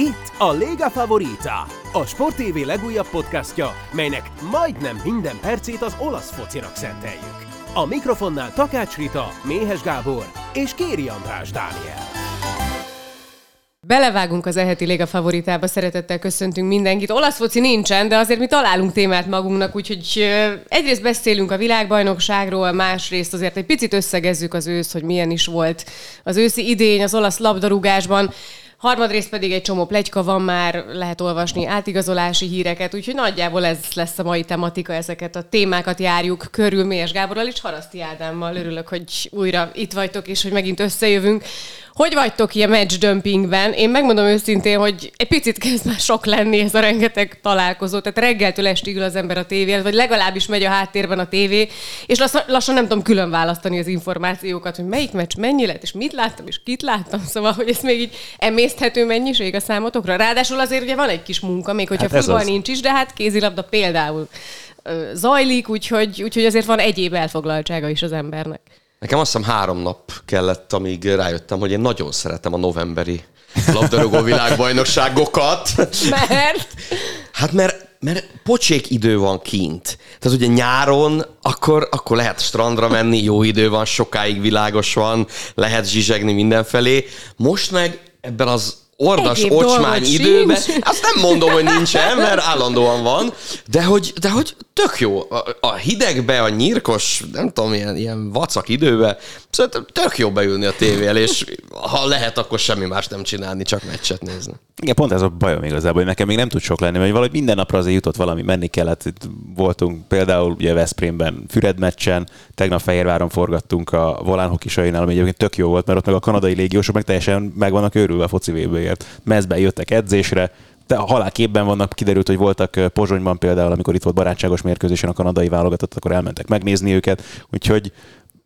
Itt a Lega Favorita, a Sport TV legújabb podcastja, melynek majdnem minden percét az olasz focinak szenteljük. A mikrofonnál Takács Rita, Méhes Gábor és Kéri András Dániel. Belevágunk az eheti Léga favoritába, szeretettel köszöntünk mindenkit. Olasz foci nincsen, de azért mi találunk témát magunknak, úgyhogy egyrészt beszélünk a világbajnokságról, másrészt azért egy picit összegezzük az ősz, hogy milyen is volt az őszi idény az olasz labdarúgásban. Harmadrészt pedig egy csomó plegyka van már, lehet olvasni átigazolási híreket, úgyhogy nagyjából ez lesz a mai tematika, ezeket a témákat járjuk körül Mélyes Gáborral és Haraszti Ádámmal. Örülök, hogy újra itt vagytok, és hogy megint összejövünk. Hogy vagytok ilyen match dumpingben? Én megmondom őszintén, hogy egy picit kezd már sok lenni ez a rengeteg találkozó. Tehát reggeltől estig ül az ember a tévé, vagy legalábbis megy a háttérben a tévé, és lassan, lassan nem tudom külön választani az információkat, hogy melyik meccs mennyi lett, és mit láttam, és kit láttam. Szóval, hogy ez még így emészthető mennyiség a számotokra. Ráadásul azért ugye van egy kis munka, még hogyha hát futball nincs is, de hát kézilabda például zajlik, úgyhogy, úgyhogy azért van egyéb elfoglaltsága is az embernek. Nekem azt hiszem három nap kellett, amíg rájöttem, hogy én nagyon szeretem a novemberi labdarúgó világbajnokságokat. Mert? Hát mert, mert pocsék idő van kint. Tehát ugye nyáron akkor, akkor lehet strandra menni, jó idő van, sokáig világos van, lehet zsizsegni mindenfelé. Most meg ebben az ordas Egyéb ocsmány időben. Azt nem mondom, hogy nincsen, mert állandóan van, de hogy, de hogy tök jó. A, a hidegbe, a nyírkos, nem tudom, ilyen, ilyen vacak időbe, szerintem tök jó beülni a tévé és ha lehet, akkor semmi más nem csinálni, csak meccset nézni. Igen, pont ez a bajom igazából, hogy nekem még nem tud sok lenni, mert valahogy minden napra azért jutott valami, menni kellett. Itt voltunk például ugye Veszprémben Füred meccsen, tegnap Fehérváron forgattunk a Volán Hokisainál, ami egyébként tök jó volt, mert ott meg a kanadai légiósok meg teljesen meg vannak őrülve a foci ért. Mezben jöttek edzésre, de a halálképben vannak, kiderült, hogy voltak Pozsonyban például, amikor itt volt barátságos mérkőzésen a kanadai válogatott, akkor elmentek megnézni őket, úgyhogy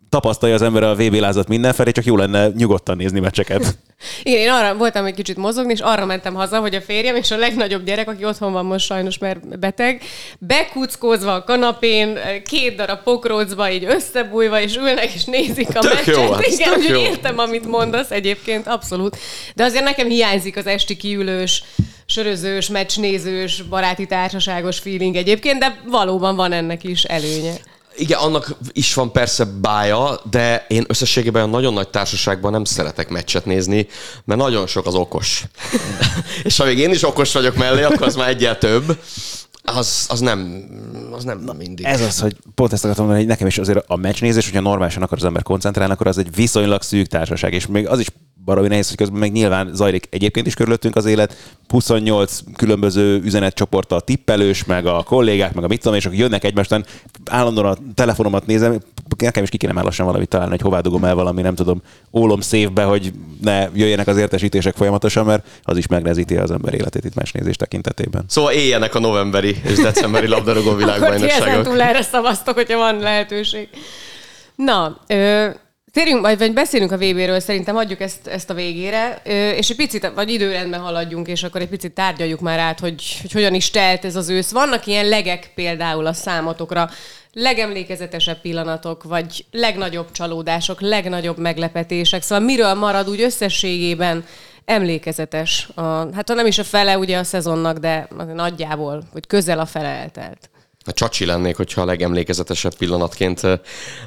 tapasztalja az ember a VB lázat mindenfelé, csak jó lenne nyugodtan nézni meccseket. Igen, én arra voltam egy kicsit mozogni, és arra mentem haza, hogy a férjem és a legnagyobb gyerek, aki otthon van most sajnos, mert beteg, bekuckózva a kanapén, két darab pokrócba így összebújva, és ülnek és nézik a tök meccset. Jó, Igen, tök jó. értem, amit mondasz egyébként, abszolút. De azért nekem hiányzik az esti kiülős, sörözős, meccsnézős, baráti társaságos feeling egyébként, de valóban van ennek is előnye. Igen, annak is van persze bája, de én összességében a nagyon nagy társaságban nem szeretek meccset nézni, mert nagyon sok az okos. És ha még én is okos vagyok mellé, akkor az már egyel több. Az, az nem, az nem mindig. Ez az, hogy pont ezt akartam mondani, hogy nekem is azért a meccsnézés, hogyha normálisan akar az ember koncentrálni, akkor az egy viszonylag szűk társaság, és még az is baromi nehéz, hogy közben meg nyilván zajlik egyébként is körülöttünk az élet, 28 különböző üzenetcsoporttal tippelős, meg a kollégák, meg a mit tudom, és akkor jönnek egymástán, állandóan a telefonomat nézem, nekem is ki kéne már lassan valami találni, hogy hová dugom el valami, nem tudom, ólom szévbe, hogy ne jöjjenek az értesítések folyamatosan, mert az is megnehezíti az ember életét itt mesnézés tekintetében. Szóval éljenek a novemberi és decemberi labdarúgó Akkor világbajnokságok. túl erre szavaztok, hogyha van lehetőség. Na, ö, Térjünk, majd vagy beszélünk a VB-ről, szerintem adjuk ezt, ezt a végére, és egy picit, vagy időrendben haladjunk, és akkor egy picit tárgyaljuk már át, hogy, hogy hogyan is telt ez az ősz. Vannak ilyen legek például a számotokra, legemlékezetesebb pillanatok, vagy legnagyobb csalódások, legnagyobb meglepetések, szóval miről marad úgy összességében emlékezetes? A, hát ha nem is a fele ugye a szezonnak, de nagyjából, hogy közel a fele eltelt. A csacsi lennék, hogyha a legemlékezetesebb pillanatként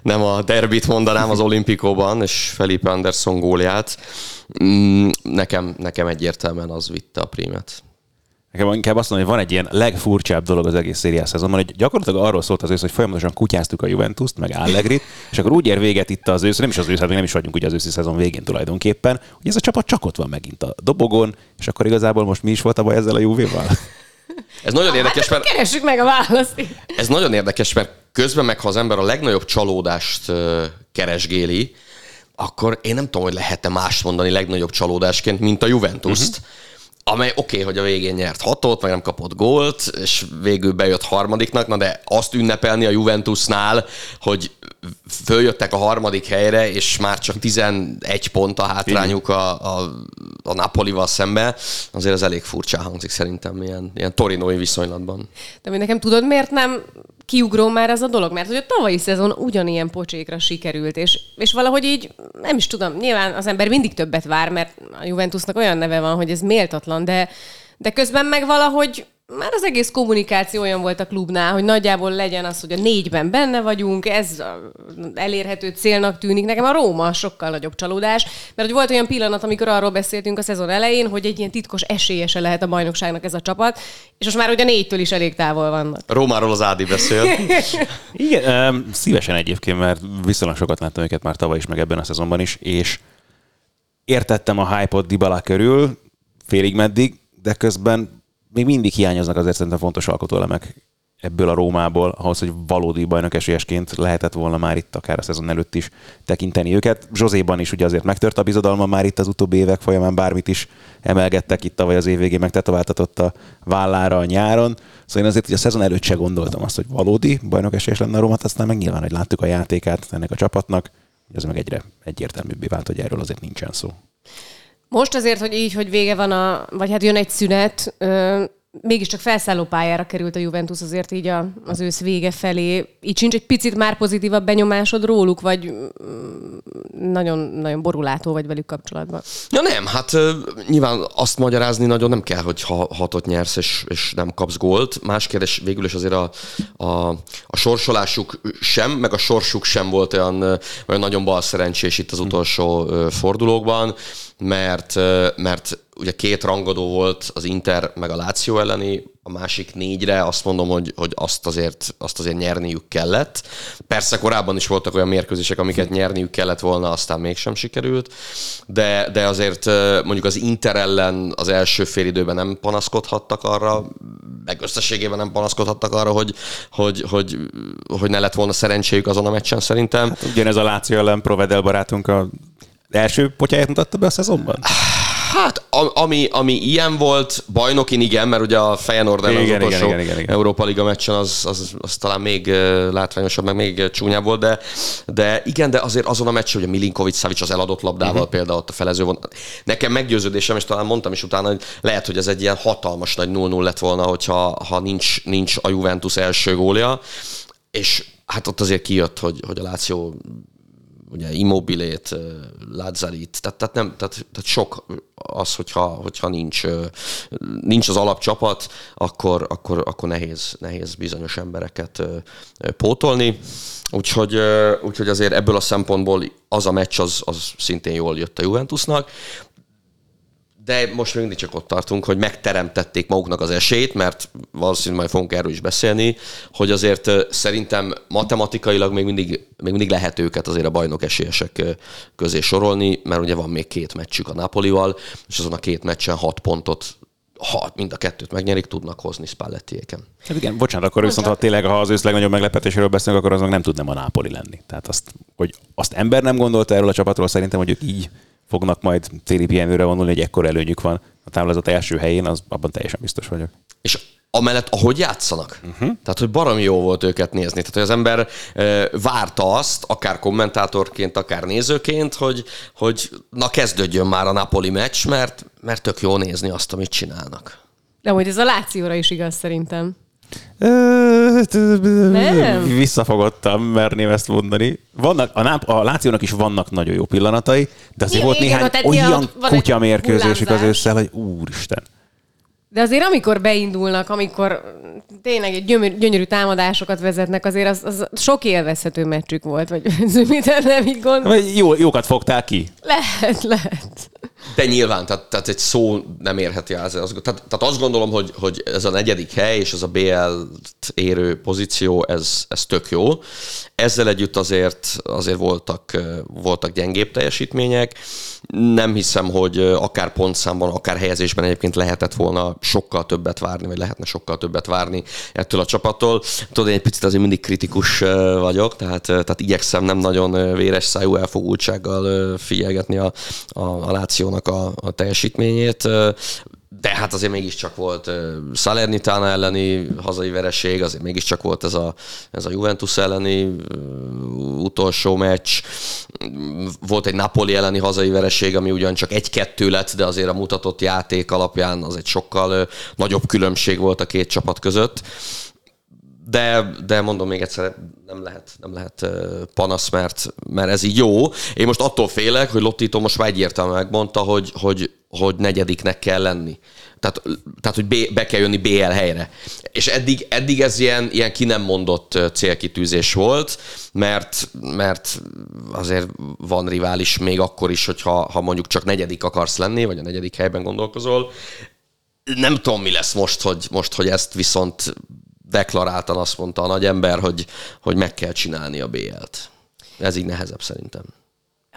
nem a derbit mondanám az olimpikóban, és Felipe Anderson gólját. Mm, Nekem, nekem egyértelműen az vitte a prímet. Nekem inkább azt mondom, hogy van egy ilyen legfurcsább dolog az egész szériás szezonban, hogy gyakorlatilag arról szólt az ősz, hogy folyamatosan kutyáztuk a Juventus-t, meg Allegrit, és akkor úgy ér véget itt az ősz, nem is az ősz, hát nem is vagyunk ugye az őszi szezon végén tulajdonképpen, hogy ez a csapat csak ott van megint a dobogon, és akkor igazából most mi is volt a baj ezzel a Juvéval? Ez nagyon érdekes, mert Keressük meg a választ. Ez nagyon érdekes, mert közben meg, ha az ember a legnagyobb csalódást keresgéli, akkor én nem tudom, hogy lehet-e más mondani legnagyobb csalódásként, mint a Juventus-t, uh-huh. Amely oké, okay, hogy a végén nyert hatot, meg nem kapott gólt, és végül bejött harmadiknak, na de azt ünnepelni a Juventusnál, hogy följöttek a harmadik helyre, és már csak 11 pont a hátrányuk a, a, a Napolival szembe, azért ez elég furcsa hangzik szerintem ilyen, ilyen torinói viszonylatban. De mi nekem tudod, miért nem kiugró már ez a dolog, mert hogy a tavalyi szezon ugyanilyen pocsékra sikerült, és, és valahogy így, nem is tudom, nyilván az ember mindig többet vár, mert a Juventusnak olyan neve van, hogy ez méltatlan, de, de közben meg valahogy már az egész kommunikáció olyan volt a klubnál, hogy nagyjából legyen az, hogy a négyben benne vagyunk, ez elérhető célnak tűnik. Nekem a Róma sokkal nagyobb csalódás, mert hogy volt olyan pillanat, amikor arról beszéltünk a szezon elején, hogy egy ilyen titkos esélyese lehet a bajnokságnak ez a csapat, és most már ugye négytől is elég távol vannak. Rómáról az Ádi beszél. Igen, szívesen egyébként, mert viszonylag sokat láttam őket már tavaly is, meg ebben a szezonban is, és értettem a hype-ot Dybala körül, félig meddig, de közben még mindig hiányoznak azért szerintem fontos alkotóelemek ebből a Rómából, ahhoz, hogy valódi bajnok esélyesként lehetett volna már itt akár a szezon előtt is tekinteni őket. Zsozéban is ugye azért megtört a bizodalma már itt az utóbbi évek folyamán, bármit is emelgettek itt tavaly az év végén, megtetováltatott a vállára a nyáron. Szóval én azért, hogy a szezon előtt se gondoltam azt, hogy valódi bajnok esélyes lenne a Rómat, aztán meg nyilván, hogy láttuk a játékát ennek a csapatnak, ez meg egyre egyértelműbbé vált, hogy erről azért nincsen szó. Most azért, hogy így, hogy vége van a, vagy hát jön egy szünet, ö, mégiscsak felszálló pályára került a Juventus azért így a, az ősz vége felé. Így sincs egy picit már pozitívabb benyomásod róluk, vagy nagyon, nagyon borulátó vagy velük kapcsolatban? Ja nem, hát nyilván azt magyarázni nagyon nem kell, hogy ha hatot nyersz és, és nem kapsz gólt. Más kérdés végül is azért a, a, a sorsolásuk sem, meg a sorsuk sem volt olyan, olyan nagyon bal szerencsés itt az utolsó fordulókban mert, mert ugye két rangadó volt az Inter meg a Láció elleni, a másik négyre azt mondom, hogy, hogy azt, azért, azt azért nyerniük kellett. Persze korábban is voltak olyan mérkőzések, amiket nyerniük kellett volna, aztán mégsem sikerült, de, de azért mondjuk az Inter ellen az első fél időben nem panaszkodhattak arra, meg összességében nem panaszkodhattak arra, hogy, hogy, hogy, hogy ne lett volna szerencséjük azon a meccsen szerintem. Hát ugyanez a Láció ellen Provedel barátunk a első potyáját mutatta be a szezonban? Hát, ami, ami ilyen volt, bajnokin igen, mert ugye a Feyenoord ellen az utolsó igen, igen, igen, Európa Liga meccsen az, az, az, talán még látványosabb, meg még csúnyább volt, de, de igen, de azért azon a meccsen, hogy a Milinkovic Savic az eladott labdával uh-huh. például ott a felező von. Nekem meggyőződésem, és talán mondtam is utána, hogy lehet, hogy ez egy ilyen hatalmas nagy 0-0 lett volna, hogyha ha nincs, nincs a Juventus első gólja, és hát ott azért kijött, hogy, hogy a Láció ugye Immobilét, Lazzarit, tehát, tehát, nem, tehát, tehát sok az, hogyha, hogyha nincs, nincs az alapcsapat, akkor, akkor, akkor nehéz, nehéz bizonyos embereket pótolni. Úgyhogy, úgyhogy azért ebből a szempontból az a meccs az, az szintén jól jött a Juventusnak de most még mindig csak ott tartunk, hogy megteremtették maguknak az esélyt, mert valószínűleg majd fogunk erről is beszélni, hogy azért szerintem matematikailag még mindig, még mindig lehet őket azért a bajnok esélyesek közé sorolni, mert ugye van még két meccsük a Napolival, és azon a két meccsen hat pontot ha mind a kettőt megnyerik, tudnak hozni Spallettiéken. Hát igen, bocsánat, akkor viszont ha tényleg, ha az ősz legnagyobb meglepetéséről beszélünk, akkor azon nem tudnám a Nápoli lenni. Tehát azt, hogy azt ember nem gondolta erről a csapatról, szerintem, hogy ők így fognak majd téli pihenőre vonulni, hogy ekkor előnyük van a táblázat első helyén, az abban teljesen biztos vagyok. És amellett, ahogy játszanak. Uh-huh. Tehát, hogy baromi jó volt őket nézni. Tehát, hogy az ember e, várta azt, akár kommentátorként, akár nézőként, hogy, hogy na kezdődjön már a Napoli meccs, mert, mert tök jó nézni azt, amit csinálnak. De hogy ez a Lációra is igaz szerintem. Nem. Visszafogottam, merném ezt mondani. Vannak, a, náp, a Lációnak is vannak nagyon jó pillanatai, de azért igen, volt néhány igen, olyan kutya mérkőzésük az ősszel, hogy úristen. De azért amikor beindulnak, amikor tényleg egy gyönyörű, gyönyörű támadásokat vezetnek, azért az, az sok élvezhető meccsük volt, vagy mit nem így gondolom. Jó, jókat fogtál ki. Lehet, lehet. De nyilván, tehát, tehát egy szó nem érheti el. Tehát, tehát azt gondolom, hogy, hogy ez a negyedik hely és ez a BL-t érő pozíció, ez, ez tök jó. Ezzel együtt azért, azért voltak, voltak gyengébb teljesítmények. Nem hiszem, hogy akár pontszámban, akár helyezésben egyébként lehetett volna sokkal többet várni, vagy lehetne sokkal többet várni ettől a csapattól. Tudod, én egy picit azért mindig kritikus vagyok, tehát, tehát igyekszem nem nagyon véres szájú elfogultsággal figyelgetni a, a, a Lációnak a, a teljesítményét de hát azért mégiscsak volt Salernitana elleni hazai vereség, azért mégiscsak volt ez a, ez a Juventus elleni utolsó meccs. Volt egy Napoli elleni hazai vereség, ami ugyancsak egy-kettő lett, de azért a mutatott játék alapján az egy sokkal nagyobb különbség volt a két csapat között de, de mondom még egyszer, nem lehet, nem lehet panasz, mert, mert ez így jó. Én most attól félek, hogy Lottito most már egyértelműen megmondta, hogy, hogy, hogy negyediknek kell lenni. Tehát, tehát hogy B, be kell jönni BL helyre. És eddig, eddig ez ilyen, ilyen ki nem mondott célkitűzés volt, mert, mert azért van rivális még akkor is, hogyha ha mondjuk csak negyedik akarsz lenni, vagy a negyedik helyben gondolkozol. Nem tudom, mi lesz most, hogy, most, hogy ezt viszont deklaráltan azt mondta a nagy ember, hogy, hogy meg kell csinálni a BL-t. Ez így nehezebb szerintem.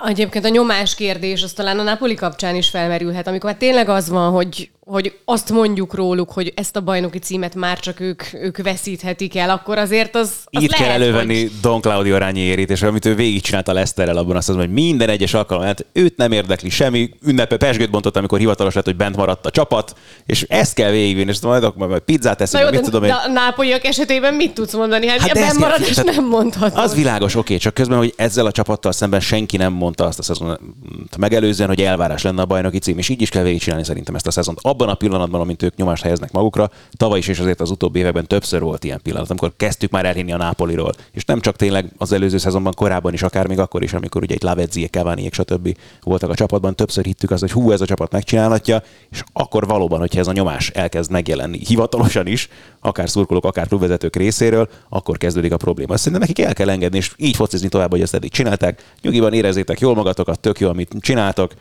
Egyébként a nyomás kérdés az talán a Napoli kapcsán is felmerülhet, amikor hát tényleg az van, hogy hogy azt mondjuk róluk, hogy ezt a bajnoki címet már csak ők, ők veszíthetik el, akkor azért az, az Itt lehet, kell elővenni hogy... Don Claudio Ranieri-t, és amit ő végigcsinálta Leszterrel abban azt mondom, hogy minden egyes alkalom, hát őt nem érdekli semmi, ünnepe pesgőt bontott, amikor hivatalos lett, hogy bent maradt a csapat, és ezt kell végigvinni, és majd akkor majd pizzát eszünk, jó, mit tudom én. De a nápolyiak esetében mit tudsz mondani? Hát, Hát ezt marad, és nem mondhatod. Az világos, oké, csak közben, hogy ezzel a csapattal szemben senki nem mondta azt a szezon megelőzően, hogy elvárás lenne a bajnoki cím, és így is kell végigcsinálni szerintem ezt a szezont. Abban a pillanatban, amint ők nyomást helyeznek magukra, tavaly is és azért az utóbbi években többször volt ilyen pillanat, amikor kezdtük már elhinni a Nápoliról. És nem csak tényleg az előző szezonban, korábban is, akár még akkor is, amikor ugye itt Lavezzi, cavani stb. voltak a csapatban, többször hittük azt, hogy hú, ez a csapat megcsinálhatja, és akkor valóban, hogyha ez a nyomás elkezd megjelenni hivatalosan is, akár szurkolók, akár klubvezetők részéről, akkor kezdődik a probléma. Szerintem nekik el kell engedni, és így focizni tovább, hogy ezt eddig csinálták. Nyugiban érezzétek jól magatokat, tök jó, amit csináltok.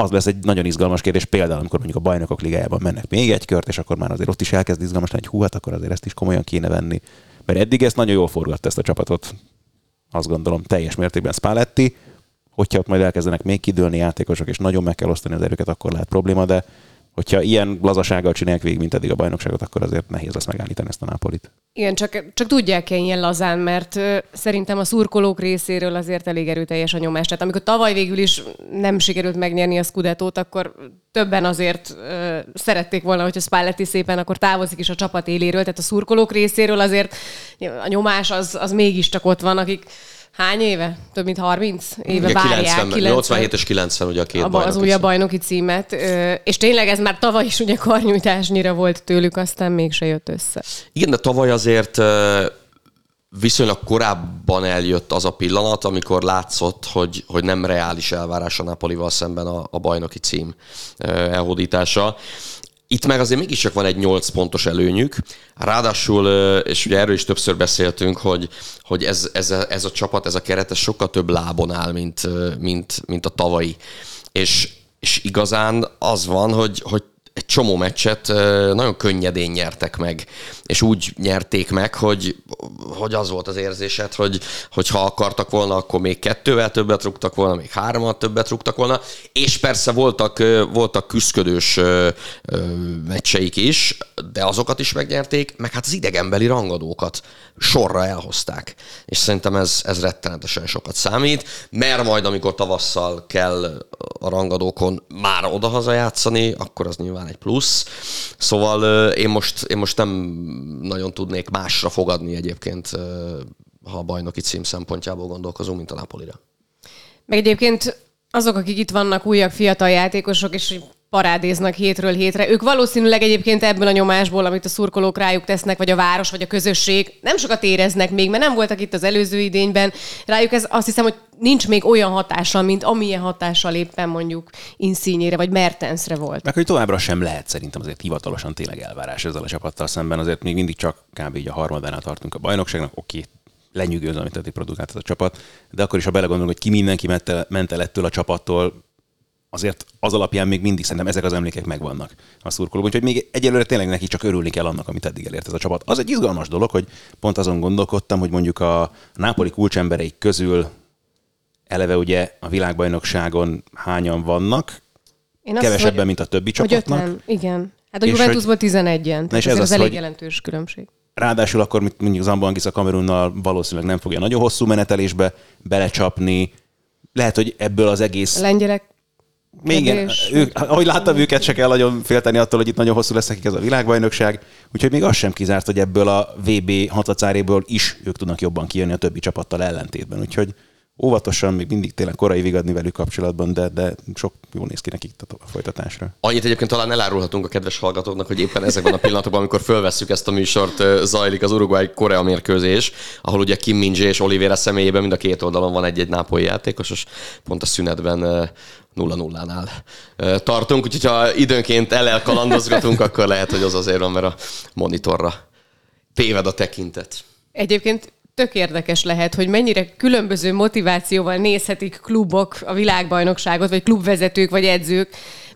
Az lesz egy nagyon izgalmas kérdés, például amikor mondjuk a bajnokok ligájában mennek még egy kört, és akkor már azért ott is elkezd izgalmas lenni, hogy hú, hát akkor azért ezt is komolyan kéne venni. Mert eddig ezt nagyon jól forgatta ezt a csapatot, azt gondolom teljes mértékben Spalletti, hogyha ott majd elkezdenek még kidőlni játékosok, és nagyon meg kell osztani az erőket, akkor lehet probléma, de hogyha ilyen lazasággal csinálják végig, mint eddig a bajnokságot, akkor azért nehéz lesz megállítani ezt a Nápolit. Igen, csak, csak tudják-e ilyen lazán, mert ö, szerintem a szurkolók részéről azért elég erőteljes a nyomás. Tehát amikor tavaly végül is nem sikerült megnyerni a Scudettót, akkor többen azért ö, szerették volna, hogyha Spalletti szépen akkor távozik is a csapat éléről. Tehát a szurkolók részéről azért a nyomás az, az mégiscsak ott van, akik hány éve? Több mint 30 éve Ugye várják. 90, 87 és 90 ugye a két abba bajnoki az újabb bajnoki címet. És tényleg ez már tavaly is ugye karnyújtásnyira volt tőlük, aztán mégse jött össze. Igen, de tavaly azért viszonylag korábban eljött az a pillanat, amikor látszott, hogy, hogy nem reális elvárás a Napolival szemben a, a bajnoki cím elhódítása. Itt meg azért mégiscsak van egy 8 pontos előnyük. Ráadásul, és ugye erről is többször beszéltünk, hogy, hogy ez, ez, a, ez a csapat, ez a keret, ez sokkal több lábon áll, mint, mint, mint a tavalyi. És, és igazán az van, hogy, hogy egy csomó meccset nagyon könnyedén nyertek meg, és úgy nyerték meg, hogy, hogy az volt az érzésed, hogy, hogy ha akartak volna, akkor még kettővel többet rúgtak volna, még hárommal többet rúgtak volna, és persze voltak, voltak küszködős meccseik is, de azokat is megnyerték, meg hát az idegenbeli rangadókat sorra elhozták. És szerintem ez, ez rettenetesen sokat számít, mert majd amikor tavasszal kell a rangadókon már odahaza játszani, akkor az nyilván egy plusz. Szóval én most, én most nem nagyon tudnék másra fogadni egyébként, ha a bajnoki cím szempontjából gondolkozunk, mint a Napolira. Meg egyébként azok, akik itt vannak, újabb fiatal játékosok, és parádéznak hétről hétre. Ők valószínűleg egyébként ebből a nyomásból, amit a szurkolók rájuk tesznek, vagy a város, vagy a közösség, nem sokat éreznek még, mert nem voltak itt az előző idényben. Rájuk ez azt hiszem, hogy nincs még olyan hatással, mint amilyen hatással éppen mondjuk Insigne-re, vagy Mertensre volt. Meg hogy továbbra sem lehet szerintem azért hivatalosan tényleg elvárás ezzel a csapattal szemben, azért még mindig csak kb. így a harmadánál tartunk a bajnokságnak, oké, lenyűgöz, amit eddig produkált ez a csapat, de akkor is, ha belegondolunk, hogy ki mindenki ment el, ment el ettől a csapattól, azért az alapján még mindig szerintem ezek az emlékek megvannak a szurkolók. Úgyhogy még egyelőre tényleg neki csak örülni kell annak, amit eddig elért ez a csapat. Az egy izgalmas dolog, hogy pont azon gondolkodtam, hogy mondjuk a Nápoli kulcsembereik közül eleve ugye a világbajnokságon hányan vannak, Én kevesebben, hogy, mint a többi csapatnak. öten, igen. Hát a És Juventusból 11-en. Tehát és ez, az, elég hogy- jelentős különbség. Ráadásul akkor mondjuk Zambangis a Kamerunnal valószínűleg nem fogja nagyon hosszú menetelésbe belecsapni. Lehet, hogy ebből az egész... Lengyelek Még igen, ők, ahogy láttam őket, se kell nagyon félteni attól, hogy itt nagyon hosszú lesz nekik ez a világbajnokság. Úgyhogy még az sem kizárt, hogy ebből a VB hatacáréból is ők tudnak jobban kijönni a többi csapattal ellentétben. Úgyhogy, óvatosan, még mindig tényleg korai vigadni velük kapcsolatban, de, de sok jó néz ki nekik a folytatásra. Annyit egyébként talán elárulhatunk a kedves hallgatóknak, hogy éppen ezekben a pillanatokban, amikor fölvesszük ezt a műsort, zajlik az Uruguay-Korea mérkőzés, ahol ugye Kim min és Oliveira személyében mind a két oldalon van egy-egy nápolyi játékos, és pont a szünetben 0-0-nál tartunk, úgyhogy ha időnként elkalandozgatunk, akkor lehet, hogy az azért van, mert a monitorra téved a tekintet. Egyébként tök érdekes lehet, hogy mennyire különböző motivációval nézhetik klubok a világbajnokságot, vagy klubvezetők, vagy edzők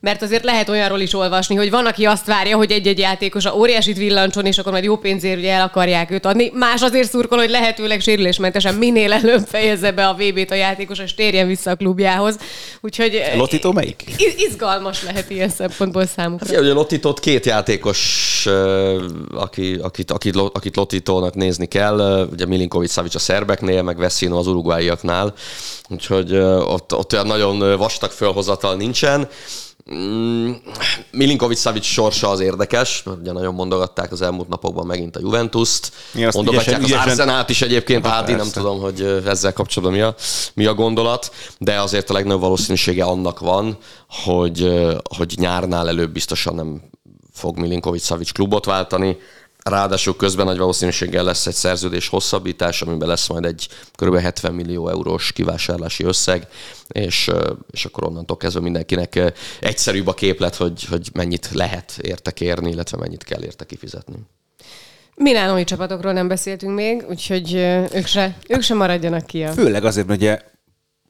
mert azért lehet olyanról is olvasni, hogy van, aki azt várja, hogy egy-egy játékos a óriásit villancson, és akkor majd jó pénzért ugye el akarják őt adni. Más azért szurkol, hogy lehetőleg sérülésmentesen minél előbb fejezze be a VB-t a játékos, és térjen vissza a klubjához. Úgyhogy eh, Lotito melyik? Izgalmas lehet ilyen szempontból számukra. Hát, ugye Lotitot két játékos, eh, aki, akit, akit, akit Lotitónak nézni kell, eh, ugye Milinkovic Savic a szerbeknél, meg Veszino az uruguayiaknál, úgyhogy ott, ott olyan nagyon vastag fölhozatal nincsen. Mm, Milinkovic Savic sorsa az érdekes, mert ugye nagyon mondogatták az elmúlt napokban megint a Juventus-t. Mondogatják ügyesen, az Arsenát is egyébként, hát én nem tudom, hogy ezzel kapcsolatban mi a, mi a gondolat, de azért a legnagyobb valószínűsége annak van, hogy, hogy nyárnál előbb biztosan nem fog Milinkovic Savic klubot váltani, Ráadásul közben nagy valószínűséggel lesz egy szerződés hosszabbítás, amiben lesz majd egy kb. 70 millió eurós kivásárlási összeg, és, és akkor onnantól kezdve mindenkinek egyszerűbb a képlet, hogy, hogy mennyit lehet érte kérni, illetve mennyit kell érte kifizetni. Milánói csapatokról nem beszéltünk még, úgyhogy ők se, ők se maradjanak ki. A... Főleg azért, mert ugye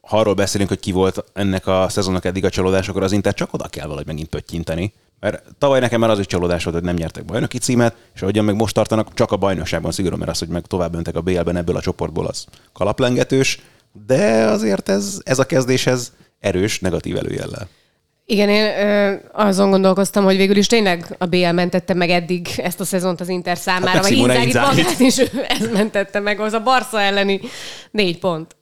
ha arról beszélünk, hogy ki volt ennek a szezonnak eddig a csalódás, akkor az Inter csak oda kell valahogy megint pöttyinteni. Mert tavaly nekem már az is csalódás volt, hogy nem nyertek bajnoki címet, és ahogyan meg most tartanak, csak a bajnokságban szigorúan, mert az, hogy meg tovább mentek a BL-ben ebből a csoportból, az kalaplengetős, de azért ez, ez a kezdéshez erős negatív előjellel. Igen, én ö, azon gondolkoztam, hogy végül is tényleg a BL mentette meg eddig ezt a szezont az Inter számára, hát meg Inzágit magát is ez mentette meg, az a Barca elleni négy pont.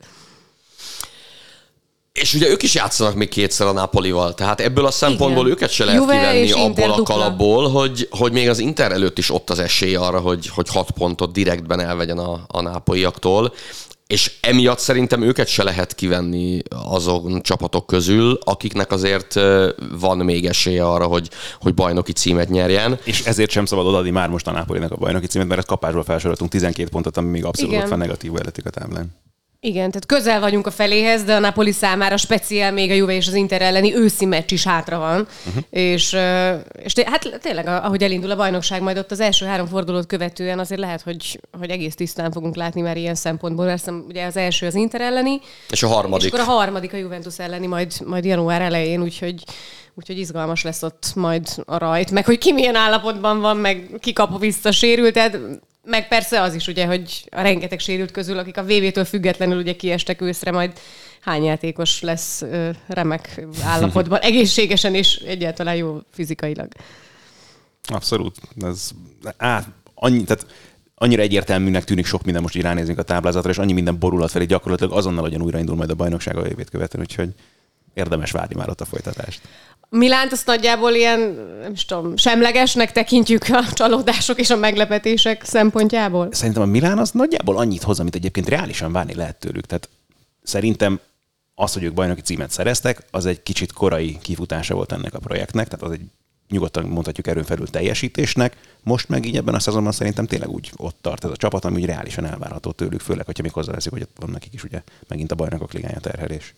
És ugye ők is játszanak még kétszer a Napolival, tehát ebből a szempontból Igen. őket se lehet Juve kivenni abból a kalapból, hogy, hogy még az Inter előtt is ott az esély arra, hogy, hogy hat pontot direktben elvegyen a, a nápoliaktól, és emiatt szerintem őket se lehet kivenni azon csapatok közül, akiknek azért van még esélye arra, hogy, hogy bajnoki címet nyerjen. És ezért sem szabad odaadni már most a Napolinak a bajnoki címet, mert ezt kapásból felsoroltunk 12 pontot, ami még abszolút ott van negatív a táblán. Igen, tehát közel vagyunk a feléhez, de a Napoli számára speciál még a Juve és az Inter elleni őszi meccs is hátra van. Uh-huh. És, és hát tényleg, ahogy elindul a bajnokság, majd ott az első három fordulót követően azért lehet, hogy, hogy egész tisztán fogunk látni már ilyen szempontból. Mert ugye az első az Inter elleni. És a harmadik. És akkor a harmadik a Juventus elleni majd, majd január elején, úgyhogy úgyhogy izgalmas lesz ott majd a rajt, meg hogy ki milyen állapotban van, meg ki kap vissza sérültet. Meg persze az is ugye, hogy a rengeteg sérült közül, akik a VV-től függetlenül ugye kiestek őszre, majd hány játékos lesz ö, remek állapotban, egészségesen és egyáltalán jó fizikailag. Abszolút. Ez, á, annyi, tehát annyira egyértelműnek tűnik sok minden, most így ránézünk a táblázatra, és annyi minden borulat felé gyakorlatilag azonnal hogyan újraindul majd a bajnokság a évét követően, úgyhogy érdemes várni már ott a folytatást. Milánt azt nagyjából ilyen, nem is tudom, semlegesnek tekintjük a csalódások és a meglepetések szempontjából? Szerintem a Milán az nagyjából annyit hoz, amit egyébként reálisan várni lehet tőlük. Tehát szerintem az, hogy ők bajnoki címet szereztek, az egy kicsit korai kifutása volt ennek a projektnek, tehát az egy nyugodtan mondhatjuk erőn felül teljesítésnek. Most meg így ebben a szezonban szerintem tényleg úgy ott tart ez a csapat, ami úgy reálisan elvárható tőlük, főleg, hogyha még hozzáveszik, hogy ott van nekik is ugye megint a bajnokok ligája terhelés.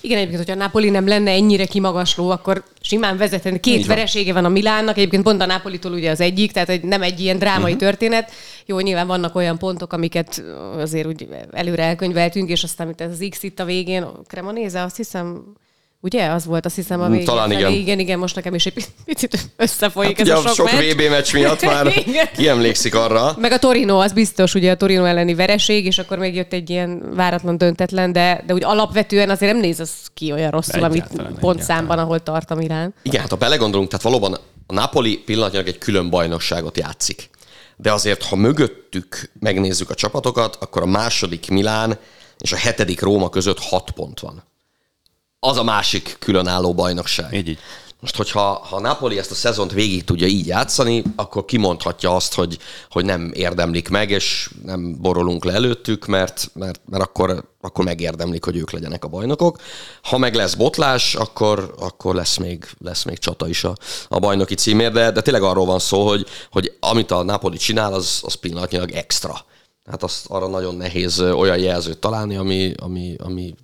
Igen, egyébként, hogyha a Napoli nem lenne ennyire kimagasló, akkor simán vezetne. Két Így veresége van a Milánnak, egyébként pont a Napolitól ugye az egyik, tehát nem egy ilyen drámai uh-huh. történet. Jó, nyilván vannak olyan pontok, amiket azért úgy előre elkönyveltünk, és aztán, mint ez az X itt a végén, Cremonéze, azt hiszem, Ugye? Az volt, azt hiszem a végén. Talán igen. Igen, igen, most nekem is egy picit összefolyik hát, ez a sok, sok meccs. VB meccs miatt már kiemlékszik arra. Meg a Torino, az biztos, ugye a Torino elleni vereség, és akkor még jött egy ilyen váratlan döntetlen, de, de úgy alapvetően azért nem néz az ki olyan rosszul, amit pontszámban, ahol tart a Milán. Igen, hát ha belegondolunk, tehát valóban a Napoli pillanatnyilag egy külön bajnokságot játszik. De azért, ha mögöttük megnézzük a csapatokat, akkor a második Milán és a hetedik Róma között hat pont van az a másik különálló bajnokság. Így, így. Most, hogyha ha Napoli ezt a szezont végig tudja így játszani, akkor kimondhatja azt, hogy, hogy nem érdemlik meg, és nem borolunk le előttük, mert, mert, mert akkor, akkor megérdemlik, hogy ők legyenek a bajnokok. Ha meg lesz botlás, akkor, akkor lesz, még, lesz még csata is a, a bajnoki címér, de, de tényleg arról van szó, hogy, hogy amit a Napoli csinál, az, az pillanatnyilag extra. Hát azt arra nagyon nehéz olyan jelzőt találni, ami, ami, ami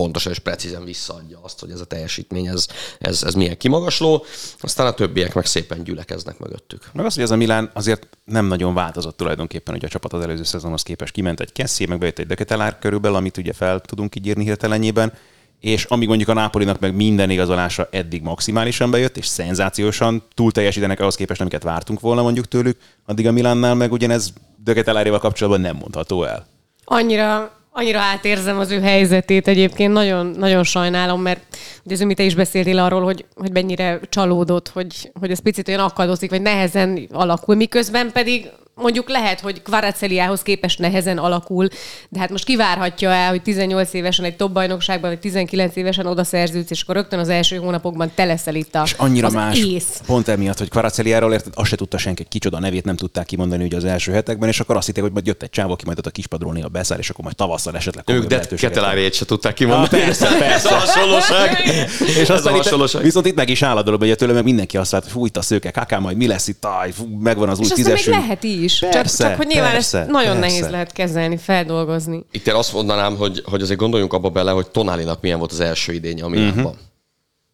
pontosan és precízen visszaadja azt, hogy ez a teljesítmény, ez, ez, ez milyen kimagasló, aztán a többiek meg szépen gyülekeznek mögöttük. Meg az, hogy ez a Milán azért nem nagyon változott tulajdonképpen, hogy a csapat az előző szezonhoz képest kiment egy Kessi, meg bejött egy Deketelár körülbelül, amit ugye fel tudunk így írni hirtelenjében, és amíg mondjuk a Nápolinak meg minden igazolása eddig maximálisan bejött, és szenzációsan túl teljesítenek ahhoz képest, amiket vártunk volna mondjuk tőlük, addig a Milánnál meg ugyanez Deketeláréval kapcsolatban nem mondható el. Annyira Annyira átérzem az ő helyzetét egyébként, nagyon, nagyon sajnálom, mert ugye amit te is beszéltél arról, hogy, hogy mennyire csalódott, hogy, hogy ez picit olyan akadozik, vagy nehezen alakul, miközben pedig mondjuk lehet, hogy Kvaraceliához képest nehezen alakul, de hát most kivárhatja el, hogy 18 évesen egy top bajnokságban, vagy 19 évesen oda szerződsz, és akkor rögtön az első hónapokban te leszel itt a, És annyira az más, ész. pont emiatt, hogy Kvaraceliáról érted, azt se tudta senki, kicsoda nevét nem tudták kimondani ugye az első hetekben, és akkor azt hitték, hogy majd jött egy csávó, aki majd ott a kispadról néha beszáll, és akkor majd tavasszal esetleg Ők de Keteláriét se tudták kimondani. Ah, persze, persze. Ez a hasonlóság. És Ez a aztán itt, hasonlóság. viszont itt meg is áll a dolog, hogy tőle meg mindenki azt látja, hogy fú, itt a szőke, kaká, majd mi lesz itt, aj, fú, megvan az új És aztán még tízesünk. lehet is. Persze, csak, csak hogy nyilván persze, ezt nagyon persze. nehéz lehet kezelni, feldolgozni. Itt én azt mondanám, hogy, hogy azért gondoljunk abba bele, hogy Tonálinak milyen volt az első idénye a Milánban. Uh-huh.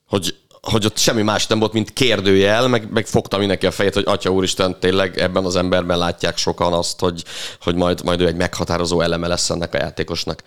Hogy, hogy ott semmi más nem volt, mint kérdőjel, meg, meg fogta mindenki a fejét, hogy Atya Úristen, tényleg ebben az emberben látják sokan azt, hogy, hogy majd, majd ő egy meghatározó eleme lesz ennek a játékosnak.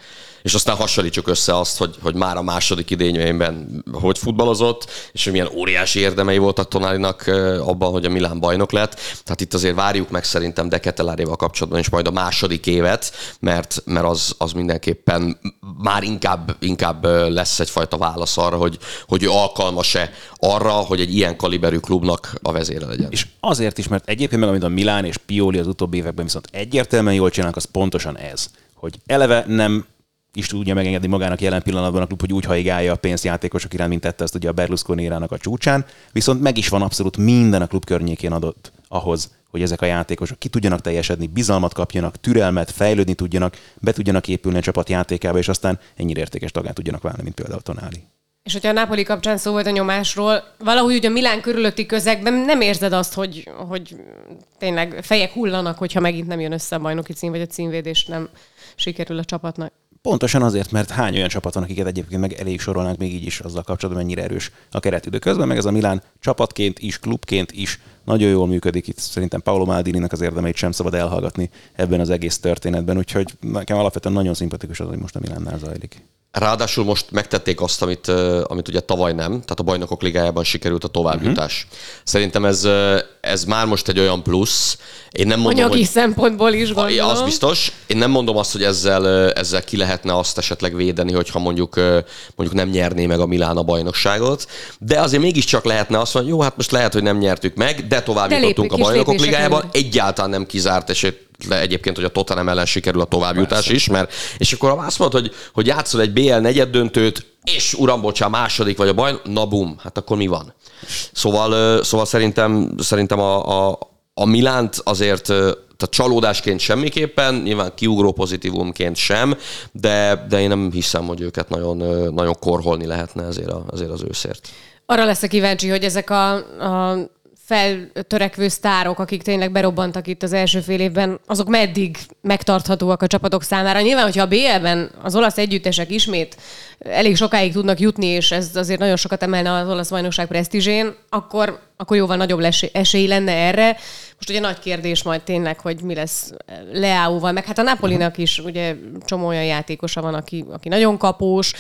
És aztán hasonlítsuk össze azt, hogy, hogy már a második idényében hogy futballozott, és hogy milyen óriási érdemei voltak Tonálinak abban, hogy a Milán bajnok lett. Tehát itt azért várjuk meg szerintem De Keteláréval kapcsolatban is majd a második évet, mert, mert az, az mindenképpen már inkább, inkább lesz egyfajta válasz arra, hogy, hogy ő alkalmas-e arra, hogy egy ilyen kaliberű klubnak a vezére legyen. És azért is, mert egyébként meg, amit a Milán és Pioli az utóbbi években viszont egyértelműen jól csinálnak, az pontosan ez, hogy eleve nem is tudja megengedni magának jelen pillanatban a klub, hogy úgy haigálja a pénzt játékosok iránt, mint tette azt ugye a Berlusconi érának a csúcsán, viszont meg is van abszolút minden a klub környékén adott ahhoz, hogy ezek a játékosok ki tudjanak teljesedni, bizalmat kapjanak, türelmet, fejlődni tudjanak, be tudjanak épülni a csapat játékába, és aztán ennyire értékes tagát tudjanak válni, mint például Tonáli. És hogyha a Napoli kapcsán szó volt a nyomásról, valahogy ugye Milán körülötti közegben nem érzed azt, hogy, hogy tényleg fejek hullanak, hogyha megint nem jön össze a bajnoki cím, vagy a címvédés nem sikerül a csapatnak. Pontosan azért, mert hány olyan csapat van, akiket egyébként meg elég sorolnánk még így is azzal kapcsolatban, mennyire erős a keretidő. Közben meg ez a Milán csapatként is, klubként is nagyon jól működik. Itt szerintem Paolo Maldininek az érdemeit sem szabad elhallgatni ebben az egész történetben, úgyhogy nekem alapvetően nagyon szimpatikus az, hogy most a Milánnál zajlik. Ráadásul most megtették azt, amit, amit ugye tavaly nem, tehát a bajnokok ligájában sikerült a továbbjutás. Uh-huh. Szerintem ez, ez már most egy olyan plusz. Én nem mondom, Anyagi hogy... szempontból is gondolom. Az biztos. Én nem mondom azt, hogy ezzel, ezzel ki lehetne azt esetleg védeni, hogyha mondjuk, mondjuk nem nyerné meg a Milán a bajnokságot, de azért mégiscsak lehetne azt mondani, jó, hát most lehet, hogy nem nyertük meg, de tovább De jutottunk a bajnokok ligájában. előre. Egyáltalán nem kizárt esélyt le egyébként, hogy a Tottenham ellen sikerül a továbbjutás is, mert és akkor ha azt mondod, hogy, hogy játszol egy BL negyed döntőt, és uram, bocsán, második vagy a baj, na bum, hát akkor mi van? Szóval, szóval szerintem, szerintem a, a, a Milánt azért tehát csalódásként semmiképpen, nyilván kiugró pozitívumként sem, de, de én nem hiszem, hogy őket nagyon, nagyon korholni lehetne ezért, a, ezért az őszért. Arra leszek kíváncsi, hogy ezek a, a feltörekvő sztárok, akik tényleg berobbantak itt az első fél évben, azok meddig megtarthatóak a csapatok számára. Nyilván, hogyha a BL-ben az olasz együttesek ismét elég sokáig tudnak jutni, és ez azért nagyon sokat emelne az olasz bajnokság presztízsén, akkor, akkor jóval nagyobb esély lenne erre. Most ugye nagy kérdés majd tényleg, hogy mi lesz Leáóval, meg hát a Napolinak is ugye csomó olyan játékosa van, aki, aki nagyon kapós,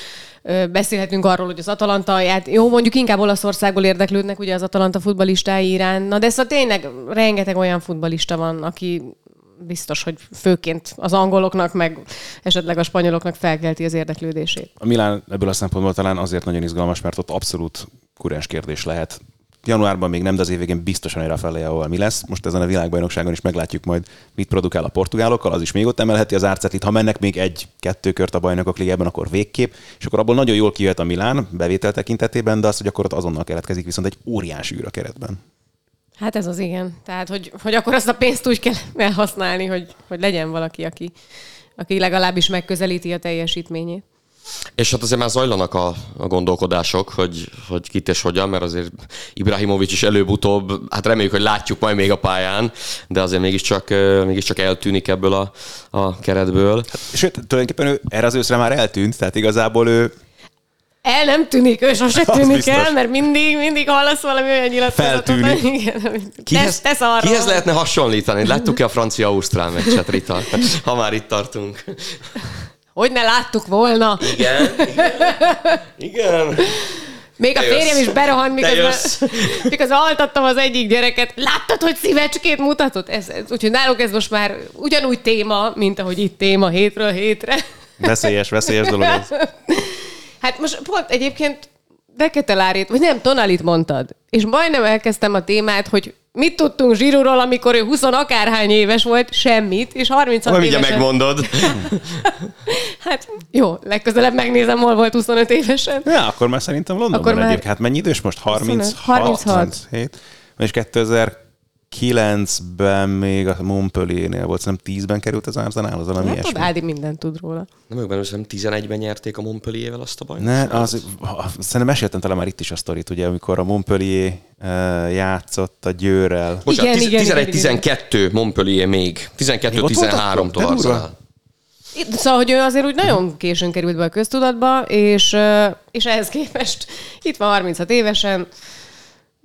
Beszélhetünk arról, hogy az Atalanta, ját... jó, mondjuk inkább Olaszországból érdeklődnek ugye az Atalanta futbalistái iránt, na de szóval tényleg rengeteg olyan futbalista van, aki biztos, hogy főként az angoloknak, meg esetleg a spanyoloknak felkelti az érdeklődését. A Milán ebből a szempontból talán azért nagyon izgalmas, mert ott abszolút kurens kérdés lehet januárban még nem, de az év végén biztosan egy Rafael mi lesz. Most ezen a világbajnokságon is meglátjuk majd, mit produkál a portugálokkal, az is még ott emelheti az árcetlit. Ha mennek még egy-kettő kört a bajnokok ligában, akkor végképp, és akkor abból nagyon jól kijöhet a Milán bevétel tekintetében, de az, hogy akkor ott azonnal keletkezik viszont egy óriási űr a keretben. Hát ez az igen. Tehát, hogy, hogy akkor azt a pénzt úgy kell elhasználni, hogy, hogy legyen valaki, aki, aki legalábbis megközelíti a teljesítményét. És hát azért már zajlanak a, a gondolkodások, hogy, hogy kit és hogyan, mert azért Ibrahimovic is előbb-utóbb, hát reméljük, hogy látjuk majd még a pályán, de azért mégiscsak, mégiscsak eltűnik ebből a, a keretből. Hát, sőt, tulajdonképpen ő erre az őszre már eltűnt, tehát igazából ő el nem tűnik, ő sose tűnik el, mert mindig, mindig hallasz valami olyan nyilatkozatot. Feltűnik. Kihez, tesz, tesz kihez lehetne hasonlítani? Láttuk-e a francia-ausztrál meccset, Rita? Ha már itt tartunk. Hogy ne láttuk volna. Igen, igen. igen. Még a férjem is berohant, miközben, miközben altattam az egyik gyereket. Láttad, hogy szívecskét mutatott? Ez, ez, úgyhogy náluk ez most már ugyanúgy téma, mint ahogy itt téma hétről hétre. Veszélyes, veszélyes dolog ez. Hát most pont egyébként Deketelárét, vagy nem, Tonalit mondtad. És majdnem elkezdtem a témát, hogy mit tudtunk Zsirúról, amikor ő 20 akárhány éves volt, semmit, és 36 Majd évesen... megmondod. hát jó, legközelebb megnézem, hol volt 25 évesen. Ja, akkor már szerintem Londonban akkor már... egyébként. Hát mennyi idős most? 36? 36. 37. És 2000 9-ben még a Montpellier-nél volt, szerintem 10-ben került az Arsenal, az valami hát, Ádi mindent tud róla. Nem ők benne, szerintem 11-ben nyerték a Montpellier-vel azt a bajt. Ne, az, szerintem meséltem talán már itt is a sztorit, ugye, amikor a Montpellier uh, játszott a Győrrel. Bocsánat, 11-12 Montpellier még. 12-13-tól Arsenal. Szóval, hogy ő azért úgy nagyon későn került be a köztudatba, és, és ehhez képest itt van 36 évesen,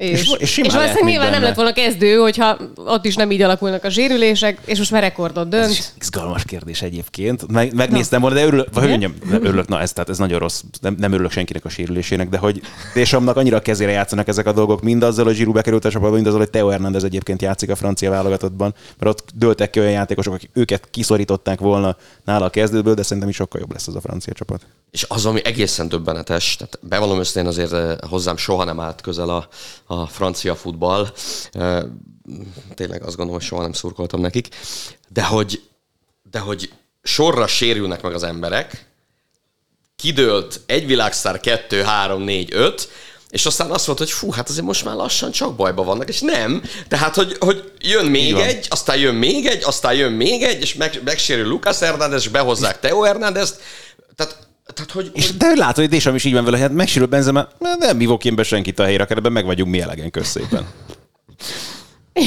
és, és, és, és valószínűleg nyilván nem lett volna kezdő, hogyha ott is nem így alakulnak a zsérülések, és most már rekordot dönt. Ez izgalmas kérdés egyébként. Meg, megnéztem volna, de örülök, vagy mondjam, örülök, na ez, tehát ez nagyon rossz, nem, nem örülök senkinek a sérülésének, de hogy Désamnak annyira a kezére játszanak ezek a dolgok, mind azzal, hogy Zsirú bekerült a csapatba, mind azzal, hogy Teo Hernández egyébként játszik a francia válogatottban, mert ott dőltek ki olyan játékosok, akik őket kiszorították volna nála a kezdőből, de szerintem is sokkal jobb lesz az a francia csapat. És az, ami egészen döbbenetes, tehát bevallom őszintén azért eh, hozzám soha nem állt közel a, a francia futball. Eh, tényleg azt gondolom, hogy soha nem szurkoltam nekik. De hogy, de hogy sorra sérülnek meg az emberek, kidőlt egy világszár, kettő, három, négy, öt, és aztán azt mondta, hogy fú, hát azért most már lassan csak bajba vannak, és nem. Tehát, hogy, hogy jön még egy, aztán jön még egy, aztán jön még egy, és meg, megsérül Lucas Hernández, és behozzák Teo Hernández. Tehát tehát, hogy, és de látod, hogy Désam is így van vele, hát megsérül Benzema, nem hívok én be senkit a helyre, keretben meg vagyunk mi elegen, köszépen.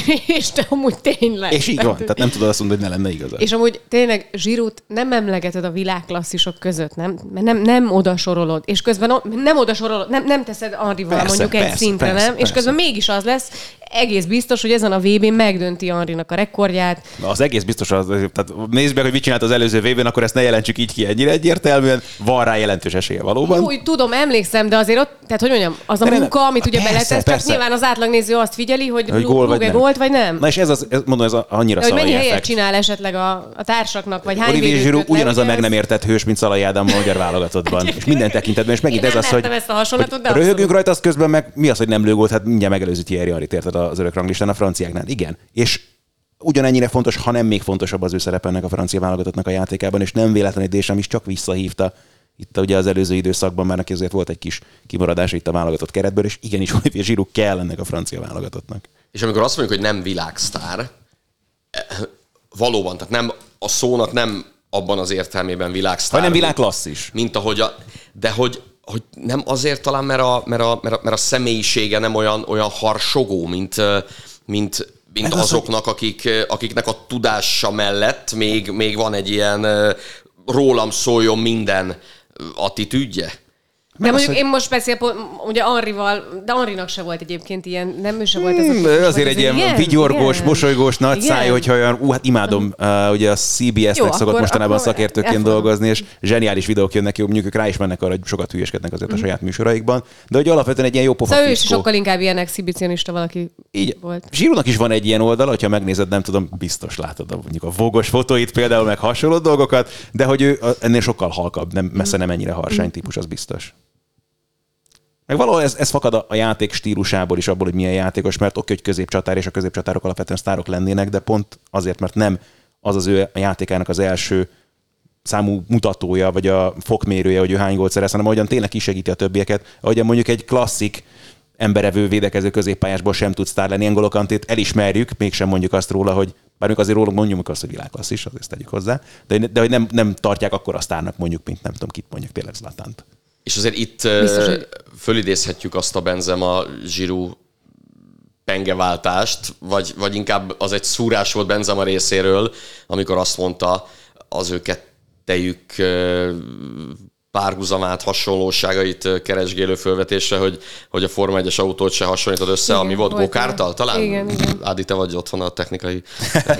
és te amúgy tényleg. És így van, tehát nem tudod azt mondani, hogy ne lenne igaz. És amúgy tényleg Zsirút nem emlegeted a világklasszisok között, nem? Mert nem, nem oda sorolod. És közben nem oda sorolod, nem, nem teszed Anrival mondjuk persze, egy szintre, persze, nem? Persze. És közben mégis az lesz, egész biztos, hogy ezen a vb n megdönti Anrinak a rekordját. Na, az egész biztos, az, tehát nézd meg, hogy mit csinált az előző vb n akkor ezt ne jelentsük így ki ennyire egyértelműen. Van rá jelentős esélye valóban. Úgy tudom, emlékszem, de azért ott, tehát hogy mondjam, az a munka, amit ugye beletesz, csak nyilván az átlagnéző azt figyeli, hogy, hogy gól vagy nem. Volt, vagy nem. Na és ez az, ez, mondom, ez annyira hogy mennyi helyet csinál esetleg a, a társaknak, vagy hány Olivier Giroud ugyanaz a meg nem értett hős, mint Szalai Ádám a magyar válogatottban. és minden tekintetben, és megint ez az, hogy, ezt a hasonlatot, hogy röhögünk rajta, az közben meg mi az, hogy nem lőgólt, hát mindjárt megelőzi Thierry Henry-t, érted az örök ranglistán a franciáknál. Igen. És ugyanennyire fontos, ha nem még fontosabb az ő szerepelnek a francia válogatottnak a játékában, és nem véletlenül Désem is csak visszahívta itt ugye az előző időszakban már neki azért volt egy kis kimaradás itt a válogatott keretből, és igenis Olivier Giroud kell ennek a francia válogatottnak. És amikor azt mondjuk, hogy nem világsztár, valóban, tehát nem a szónak nem abban az értelmében világsztár. Hanem világklasszis. Mint ahogy a, de hogy, hogy nem azért talán, mert a, mert a, mert a, mert a személyisége nem olyan, olyan harsogó, mint, mint, mint azoknak, akik, akiknek a tudása mellett még, még van egy ilyen rólam szóljon minden attitűdje. De mondjuk az, én most beszél, ugye Anrival, de Anrinak se volt egyébként ilyen, nem ő se volt ez hmm, Azért egy ilyen igen, vigyorgós, igen. mosolygós, nagy igen. száj, hogyha olyan, ú, hát imádom, uh, ugye a CBS-nek szokott mostanában akkor szakértőként akkor dolgozni, és zseniális videók jönnek, jó, mondjuk ők rá is mennek arra, hogy sokat hülyeskednek azért a saját műsoraikban, de hogy alapvetően egy ilyen jó pofa szóval ő is sokkal inkább ilyen exhibicionista valaki Így, volt. Zsírónak is van egy ilyen oldala, hogyha megnézed, nem tudom, biztos látod a, mondjuk a vogos fotóit például, meg hasonló dolgokat, de hogy ő ennél sokkal halkabb, nem, messze nem ennyire harsány típus, az biztos. Meg valahol ez, ez fakad a, a játék stílusából is, abból, hogy milyen játékos, mert oké, hogy középcsatár, és a középcsatárok alapvetően sztárok lennének, de pont azért, mert nem az az ő a játékának az első számú mutatója, vagy a fokmérője, hogy ő hány gólt szerez, hanem ahogyan tényleg kisegíti a többieket, ahogyan mondjuk egy klasszik emberevő védekező középpályásból sem tud sztár lenni. Kantét elismerjük, mégsem mondjuk azt róla, hogy bár azért rólunk mondjuk azt, hogy világklassz is, azért tegyük hozzá, de, de hogy nem, nem tartják akkor a sztárnak mondjuk, mint nem tudom kit mondjuk tényleg Zlatánt. És azért itt Biztos, hogy- fölidézhetjük azt a Benzema Zsirú pengeváltást, vagy, vagy inkább az egy szúrás volt Benzema részéről, amikor azt mondta az ő kettejük párhuzamát, hasonlóságait keresgélő fölvetésre, hogy, hogy a Forma 1-es autót se hasonlítod össze, Igen, ami volt volt gokártal, talán? Igen, igen. Ádi, te vagy otthon a technikai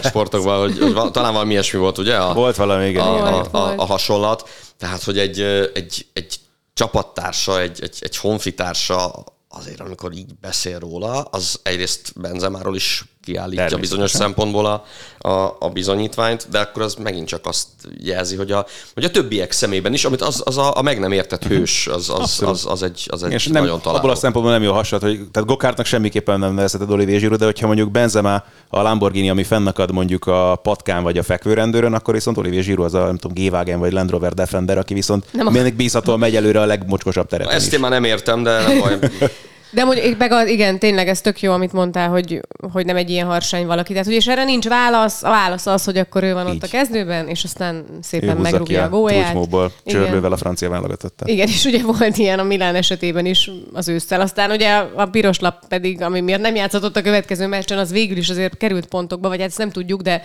sportokban, hogy, hogy val- talán valami ilyesmi volt, ugye? A, Volt valami, igen. a, igen. a, Volt, a, volt. a hasonlat. Tehát, hogy egy, egy, egy csapattársa, egy, egy, egy honfitársa azért, amikor így beszél róla, az egyrészt Benzemáról is kiállítja bizonyos szempontból a, a, a bizonyítványt, de akkor az megint csak azt jelzi, hogy a, hogy a többiek szemében is, amit az, az a, a meg nem értett hős, az, az, az, az egy, az egy És nem, nagyon találó. abból a szempontból nem jó hasonlat, hogy tehát Gokártnak semmiképpen nem nevezheted Olivier Giroud, de hogyha mondjuk Benzema a Lamborghini, ami fennakad mondjuk a patkán vagy a fekvőrendőrön, akkor viszont Olivier Giroud az a nem tudom, G-Wagen vagy Land Rover Defender, aki viszont Nem a- mindig bízhatóan megy előre a legmocskosabb tereten Ezt is. én már nem értem, de nem baj. De mondjuk, meg a, igen, tényleg ez tök jó, amit mondtál, hogy, hogy nem egy ilyen harsány valaki. Tehát, hogy és erre nincs válasz, a válasz az, hogy akkor ő van ott Így. a kezdőben, és aztán szépen megrúgja a gólját. Csörlővel a francia válogatottal. Igen, és ugye volt ilyen a Milán esetében is az ősszel. Aztán ugye a piros lap pedig, ami miért nem játszott a következő meccsen, az végül is azért került pontokba, vagy hát ezt nem tudjuk, de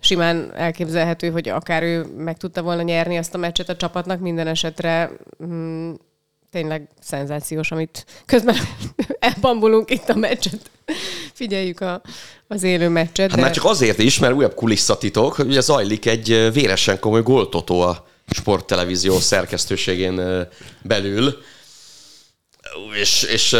simán elképzelhető, hogy akár ő meg tudta volna nyerni azt a meccset a csapatnak minden esetre. Hmm, tényleg szenzációs, amit közben elbambulunk itt a meccset. Figyeljük a, az élő meccset. Hát már csak azért is, mert újabb kulisszatitok, hogy ugye zajlik egy véresen komoly goltotó a sporttelevízió szerkesztőségén belül. És, és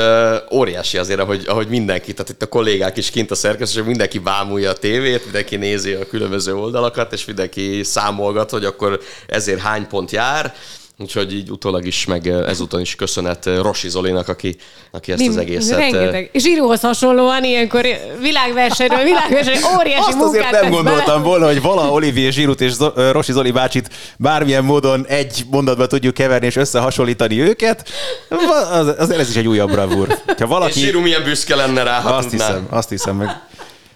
óriási azért, ahogy, ahogy mindenki, tehát itt a kollégák is kint a szerkesztőség, mindenki bámulja a tévét, mindenki nézi a különböző oldalakat, és mindenki számolgat, hogy akkor ezért hány pont jár. Úgyhogy így utólag is, meg ö, ezúton is köszönet ö, Rossi Zolinak, aki, aki ezt az Mind- egészet... ö, Rengeteg. És íróhoz hasonlóan ilyenkor világversenyről, világversenyről óriási Azt azért munkát nem gondoltam bele. volna, hogy vala Olivier Zsirut és Rossi Zoli bácsit bármilyen módon egy mondatba tudjuk keverni és összehasonlítani őket. Az, azért ez is egy újabb bravúr. Ha És valaki... Zsiru milyen büszke lenne rá, ha Azt hiszem, azt hiszem meg.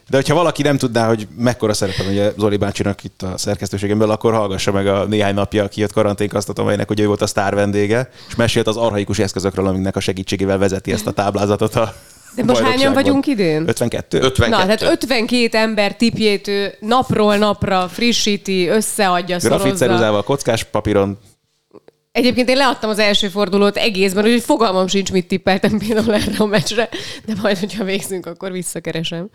De hogyha valaki nem tudná, hogy mekkora szerepem ugye Zoli bácsinak itt a szerkesztőségen belül, akkor hallgassa meg a néhány napja kijött karanténkasztat, amelynek ugye ő volt a sztár vendége, és mesélt az arhaikus eszközökről, amiknek a segítségével vezeti ezt a táblázatot a De most hányan vagyunk idén? 52? 52. Na, tehát 52 ember tipjét ő napról napra frissíti, összeadja, szorozza. Grafitceruzával, kockás papíron, Egyébként én leadtam az első fordulót egészben, úgyhogy fogalmam sincs, mit tippeltem például erre a meccsre, de majd, hogyha végzünk, akkor visszakeresem.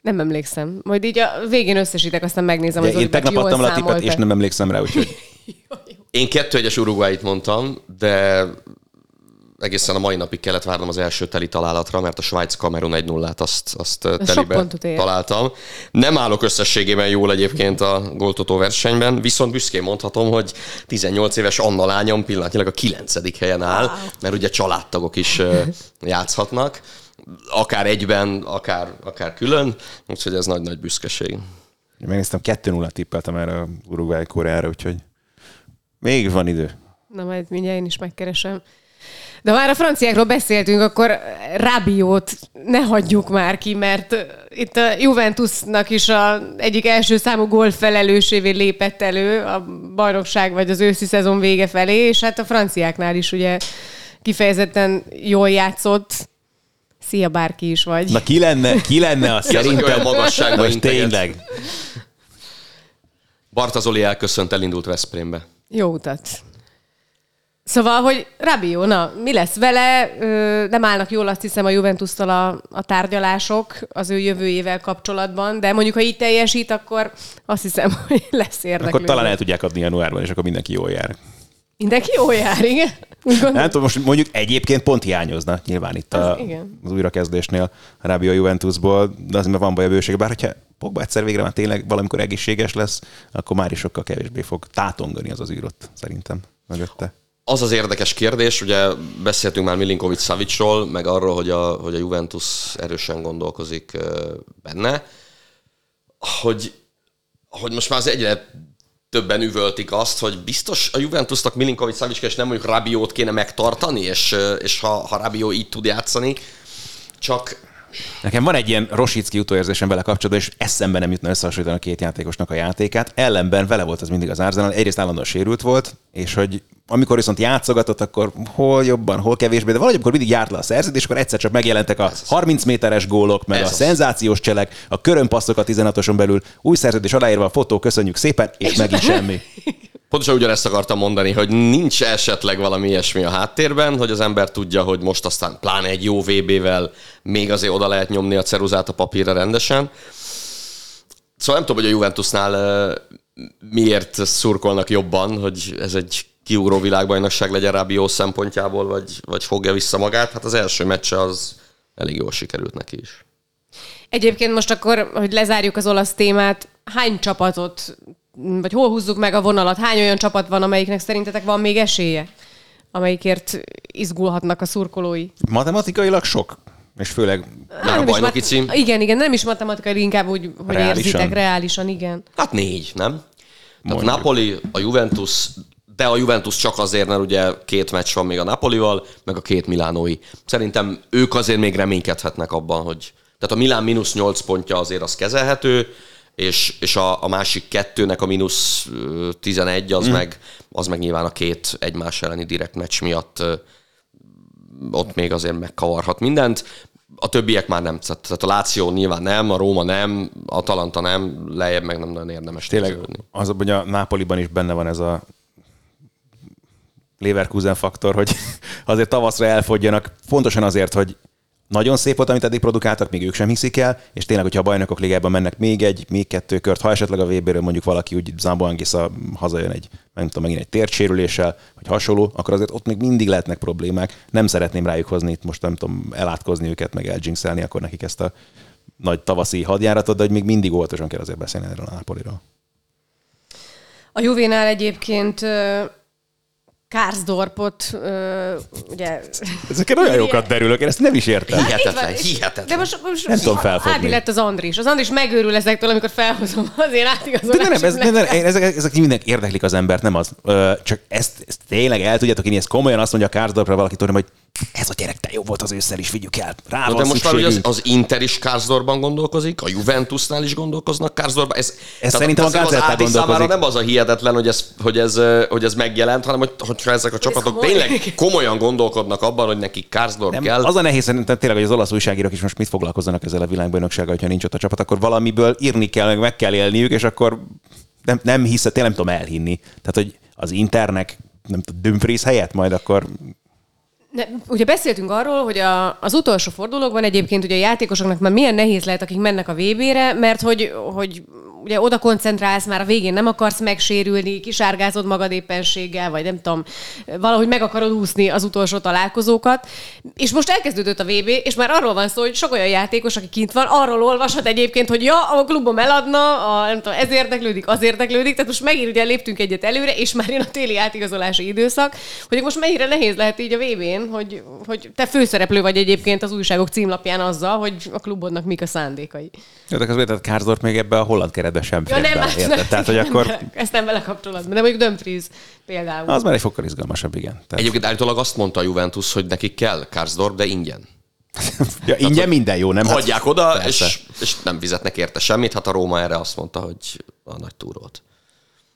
Nem emlékszem. Majd így a végén összesítek, aztán megnézem, hogy én tegnap adtam le a tippet, és nem emlékszem rá, úgyhogy Én kettő egyes Uruguayt mondtam, de egészen a mai napig kellett várnom az első teli találatra, mert a Svájc Kamerun 1 0 azt, azt sok telibe találtam. Nem állok összességében jól egyébként a goltotó versenyben, viszont büszkén mondhatom, hogy 18 éves Anna lányom pillanatnyilag a 9. helyen áll, mert ugye családtagok is játszhatnak, akár egyben, akár, akár külön, úgyhogy ez nagy-nagy büszkeség. Én megnéztem 2-0 tippeltem erre a Uruguay Koreára, úgyhogy még van idő. Na majd mindjárt én is megkeresem. De ha már a franciákról beszéltünk, akkor Rabiót ne hagyjuk már ki, mert itt a Juventusnak is a egyik első számú gól felelősévé lépett elő a bajnokság vagy az őszi szezon vége felé, és hát a franciáknál is ugye kifejezetten jól játszott. Szia, bárki is vagy. Na ki lenne, ki lenne a aki olyan szerintem? magasságban Most tényleg. Barta Zoli elköszönt, elindult Veszprémbe. Jó utat. Szóval, hogy Rabió, na, mi lesz vele? Ö, Nem állnak jól azt hiszem a Juventusztal a, a tárgyalások az ő jövőjével kapcsolatban, de mondjuk, ha így teljesít, akkor azt hiszem, hogy lesz érdeklődő. Akkor talán el tudják adni januárban, és akkor mindenki jól jár. Mindenki jól jár, igen? Gondolom. Nem tudom, most mondjuk egyébként pont hiányozna nyilván itt a, Az igen. az újrakezdésnél a Rábia Juventusból, de azért mert van baj a bőség. Bár hogyha Pogba egyszer végre már tényleg valamikor egészséges lesz, akkor már is sokkal kevésbé fog tátongani az az űrot, szerintem mögötte. az az érdekes kérdés, ugye beszéltünk már Milinkovic Savicról, meg arról, hogy a, hogy a Juventus erősen gondolkozik benne, hogy, hogy most már az egyre többen üvöltik azt, hogy biztos a Juventusnak Milinkovic Savic és nem mondjuk Rabiót kéne megtartani, és, és ha, ha Rabió így tud játszani, csak Nekem van egy ilyen Rosicki utóérzésem vele kapcsolatban, és eszembe nem jutna összehasonlítani a két játékosnak a játékát. Ellenben vele volt az mindig az Arsenal, egyrészt állandóan sérült volt, és hogy amikor viszont játszogatott, akkor hol jobban, hol kevésbé, de valahogy amikor mindig járt le a szerződés, akkor egyszer csak megjelentek a 30 méteres gólok, meg Ez a az. szenzációs cselek, a körönpasszok 16-oson belül, új szerződés aláírva a fotó, köszönjük szépen, és, és megint semmi. Pontosan ugyanezt akartam mondani, hogy nincs esetleg valami ilyesmi a háttérben, hogy az ember tudja, hogy most aztán pláne egy jó VB-vel még azért oda lehet nyomni a ceruzát a papírra rendesen. Szóval nem tudom, hogy a Juventusnál miért szurkolnak jobban, hogy ez egy kiugró világbajnokság legyen Rabió szempontjából, vagy, vagy fogja vissza magát. Hát az első meccse az elég jól sikerült neki is. Egyébként most akkor, hogy lezárjuk az olasz témát, hány csapatot vagy hol húzzuk meg a vonalat? Hány olyan csapat van, amelyiknek szerintetek van még esélye? Amelyikért izgulhatnak a szurkolói? Matematikailag sok. És főleg már a bajnoki mat- cím. Igen, igen, nem is matematikailag, inkább úgy, hogy reálisan. érzitek, reálisan, igen. Hát négy, nem? Tehát Napoli, a Juventus, de a Juventus csak azért, mert ugye két meccs van még a Napolival, meg a két Milánói. Szerintem ők azért még reménykedhetnek abban, hogy... Tehát a Milán mínusz 8 pontja azért az kezelhető, és, és a, a másik kettőnek a mínusz 11 az, mm. meg, az meg nyilván a két egymás elleni direkt meccs miatt ott még azért megkavarhat mindent. A többiek már nem, tehát a Láció nyilván nem, a Róma nem, a Talanta nem, lejjebb meg nem nagyon érdemes. Tényleg az, hogy a Nápoliban is benne van ez a Leverkusen faktor, hogy azért tavaszra elfogjanak, pontosan azért, hogy nagyon szép volt, amit eddig produkáltak, még ők sem hiszik el, és tényleg, hogyha a bajnokok ligában mennek még egy, még kettő kört, ha esetleg a vb mondjuk valaki úgy Zambo Angisza hazajön egy, nem tudom, megint egy tértsérüléssel, vagy hasonló, akkor azért ott még mindig lehetnek problémák. Nem szeretném rájuk hozni itt most nem tudom elátkozni őket, meg eljinxelni akkor nekik ezt a nagy tavaszi hadjáratot, de hogy még mindig óvatosan kell azért beszélni erről a Napoliról. A Juvénál egyébként Kárzdorpot, ugye... Ezeken olyan jókat derülök, én ezt nem is értem. Hihetetlen, hihetetlen. De most, most nem tudom felfogni. Ádi lett az Andris. Az Andris megőrül ezektől, amikor felhozom az én átigazolások. De nem, ez, nem, nem, ezek, ezek mindenki érdeklik az embert, nem az. Ö, csak ezt, ezt tényleg el tudjátok én ezt komolyan azt mondja a Kárzdorpra valaki, hogy ez a gyerek te jó volt az ősszel is, vigyük el. Rá no, de most már az, az Inter is Kárzdorban gondolkozik, a Juventusnál is gondolkoznak Kárzdorban. Ez, ez szerintem a az Ádi számára nem az a hihetetlen, hogy ez, hogy ez, hogy ez megjelent, hanem hogy, hogyha ezek a csapatok ez tényleg komolyan gondolkodnak abban, hogy nekik Kárzdorp nem, kell. Az a nehéz szerintem tényleg, hogy az olasz újságírók is most mit foglalkozzanak ezzel a világbajnoksággal, hogyha nincs ott a csapat, akkor valamiből írni kell, meg meg kell élniük, és akkor nem, nem hiszem, tényleg nem tudom elhinni. Tehát, hogy az Internek nem tudom, Dumfries helyett majd akkor ne, ugye beszéltünk arról, hogy a, az utolsó fordulókban egyébként ugye a játékosoknak már milyen nehéz lehet, akik mennek a VB-re, mert hogy, hogy ugye oda koncentrálsz, már a végén nem akarsz megsérülni, kisárgázod magad éppenséggel, vagy nem tudom, valahogy meg akarod úszni az utolsó találkozókat. És most elkezdődött a VB, és már arról van szó, hogy sok olyan játékos, aki kint van, arról olvashat egyébként, hogy ja, a klubom eladna, a, nem tudom, ez érdeklődik, az érdeklődik, tehát most megint ugye léptünk egyet előre, és már jön a téli átigazolási időszak, hogy most mennyire nehéz lehet így a VB-n, hogy, hogy te főszereplő vagy egyébként az újságok címlapján azzal, hogy a klubodnak mik a szándékai. De közben, tehát meg ebbe a holland keret keretbe sem fér ja, nem, bele, nem, Tehát, hogy nem akkor... Bele, ezt nem vele kapcsolatban, de mondjuk Dumfries például. Az már egy fokkal izgalmasabb, igen. Tehát... Egyébként állítólag azt mondta a Juventus, hogy nekik kell Karsdorp, de ingyen. ja, ingyen Tehát, minden jó, nem? Hagyják hát, oda, és, és, nem fizetnek érte semmit. Hát a Róma erre azt mondta, hogy a nagy túrót.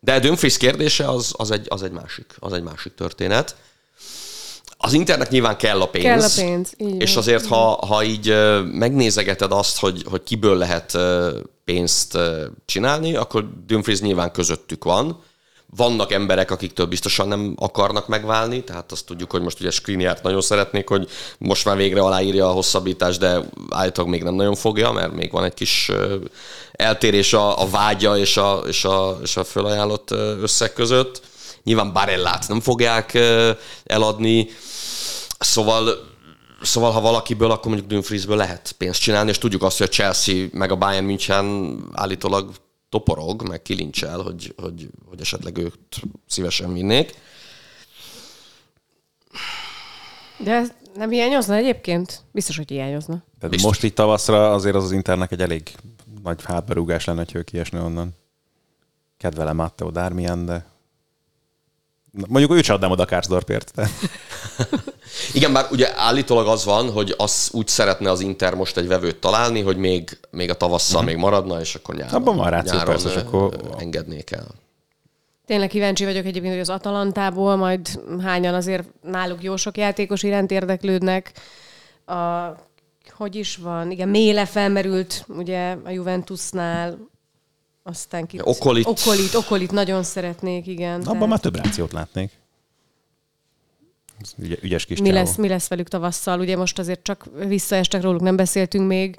De Dumfries kérdése az, az, egy, az, egy másik, az egy másik történet. Az internet nyilván kell a pénz. Kell a pénz. Így és azért, ha, ha így megnézegeted azt, hogy, hogy kiből lehet pénzt csinálni, akkor Dumfries nyilván közöttük van. Vannak emberek, akiktől biztosan nem akarnak megválni, tehát azt tudjuk, hogy most ugye Skriniart nagyon szeretnék, hogy most már végre aláírja a hosszabbítást, de állítólag még nem nagyon fogja, mert még van egy kis eltérés a, a vágya és a, és, a, és a fölajánlott összeg között. Nyilván Barellát nem fogják eladni, Szóval Szóval, ha valakiből, akkor mondjuk Dumfriesből lehet pénzt csinálni, és tudjuk azt, hogy a Chelsea meg a Bayern München állítólag toporog, meg kilincsel, hogy, hogy, hogy esetleg őt szívesen vinnék. De ez nem hiányozna egyébként? Biztos, hogy hiányozna. Tehát Biztos. most így tavaszra azért az az Internek egy elég nagy hátberúgás lenne, hogy ő kiesne onnan. Kedvelem Matteo Darmian, de mondjuk ő sem adnám oda Kárzdorpért. De... Igen, bár ugye állítólag az van, hogy az úgy szeretne az Inter most egy vevőt találni, hogy még, még a tavasszal még maradna, és akkor nyáron, Abban van ráció, nyáron persze, akkor- engednék el. Tényleg kíváncsi vagyok egyébként, hogy az Atalantából majd hányan azért náluk jó sok játékos iránt érdeklődnek. A, hogy is van? Igen, Méle felmerült ugye a Juventusnál, aztán ki... Okolit. Okolit, Okolit nagyon szeretnék, igen. Abban már több rációt látnék. Ügy, ügyes kis mi csávó. lesz, mi lesz velük tavasszal? Ugye most azért csak visszaestek róluk, nem beszéltünk még,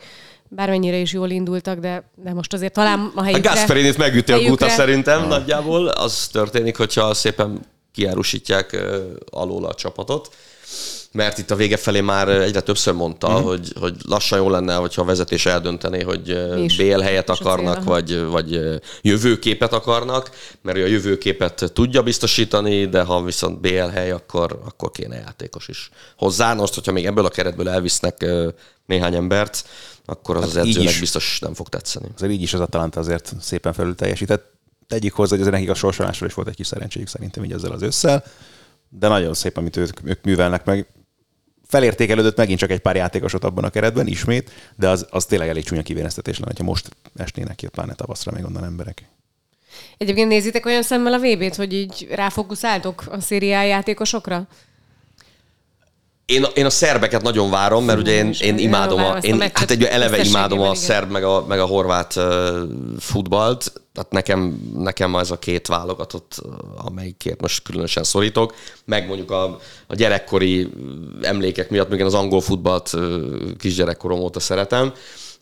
bármennyire is jól indultak, de, de most azért talán a A helyükre... Gasperinit megüti a Guta szerintem nagyjából. Az történik, hogyha szépen kiárusítják alól a csapatot. Mert itt a vége felé már egyre többször mondta, Mhm. uh-huh. hogy, hogy lassan jó lenne, hogyha a vezetés eldöntené, hogy is. BL helyet akarnak, vagy, vagy ö, jövőképet akarnak, mert ő a jövőképet tudja biztosítani, de ha viszont BL hely, akkor, akkor kéne játékos is hozzá. Most, hogyha még ebből a keretből elvisznek néhány embert, akkor az Hát az edzőnek is. biztos nem fog tetszeni. Azért így is az Atalanta azért szépen felül teljesített. Tegyük hozzá, hogy azért nekik a sorsolásról is volt egy kis szerencséjük szerintem így ezzel az összel, de nagyon szép, amit ők, ők művelnek meg. Felértékelődött megint csak egy pár játékosot abban a keretben, ismét, de az, az tényleg elég csúnya kivéreztetés lenne, ha most esnének ki, pláne tavaszra még onnan emberek. Egyébként nézitek olyan szemmel a VB-t, hogy így ráfókuszáltok a szériá játékosokra? Én, én a szerbeket nagyon várom, mert ugye én, én imádom, a, én, hát egy eleve imádom a szerb meg a, meg a horvát futballt, tehát nekem, nekem ez a két válogatott, amelyikért most különösen szorítok, meg mondjuk a, a gyerekkori emlékek miatt, még én az angol futballt kisgyerekkorom óta szeretem,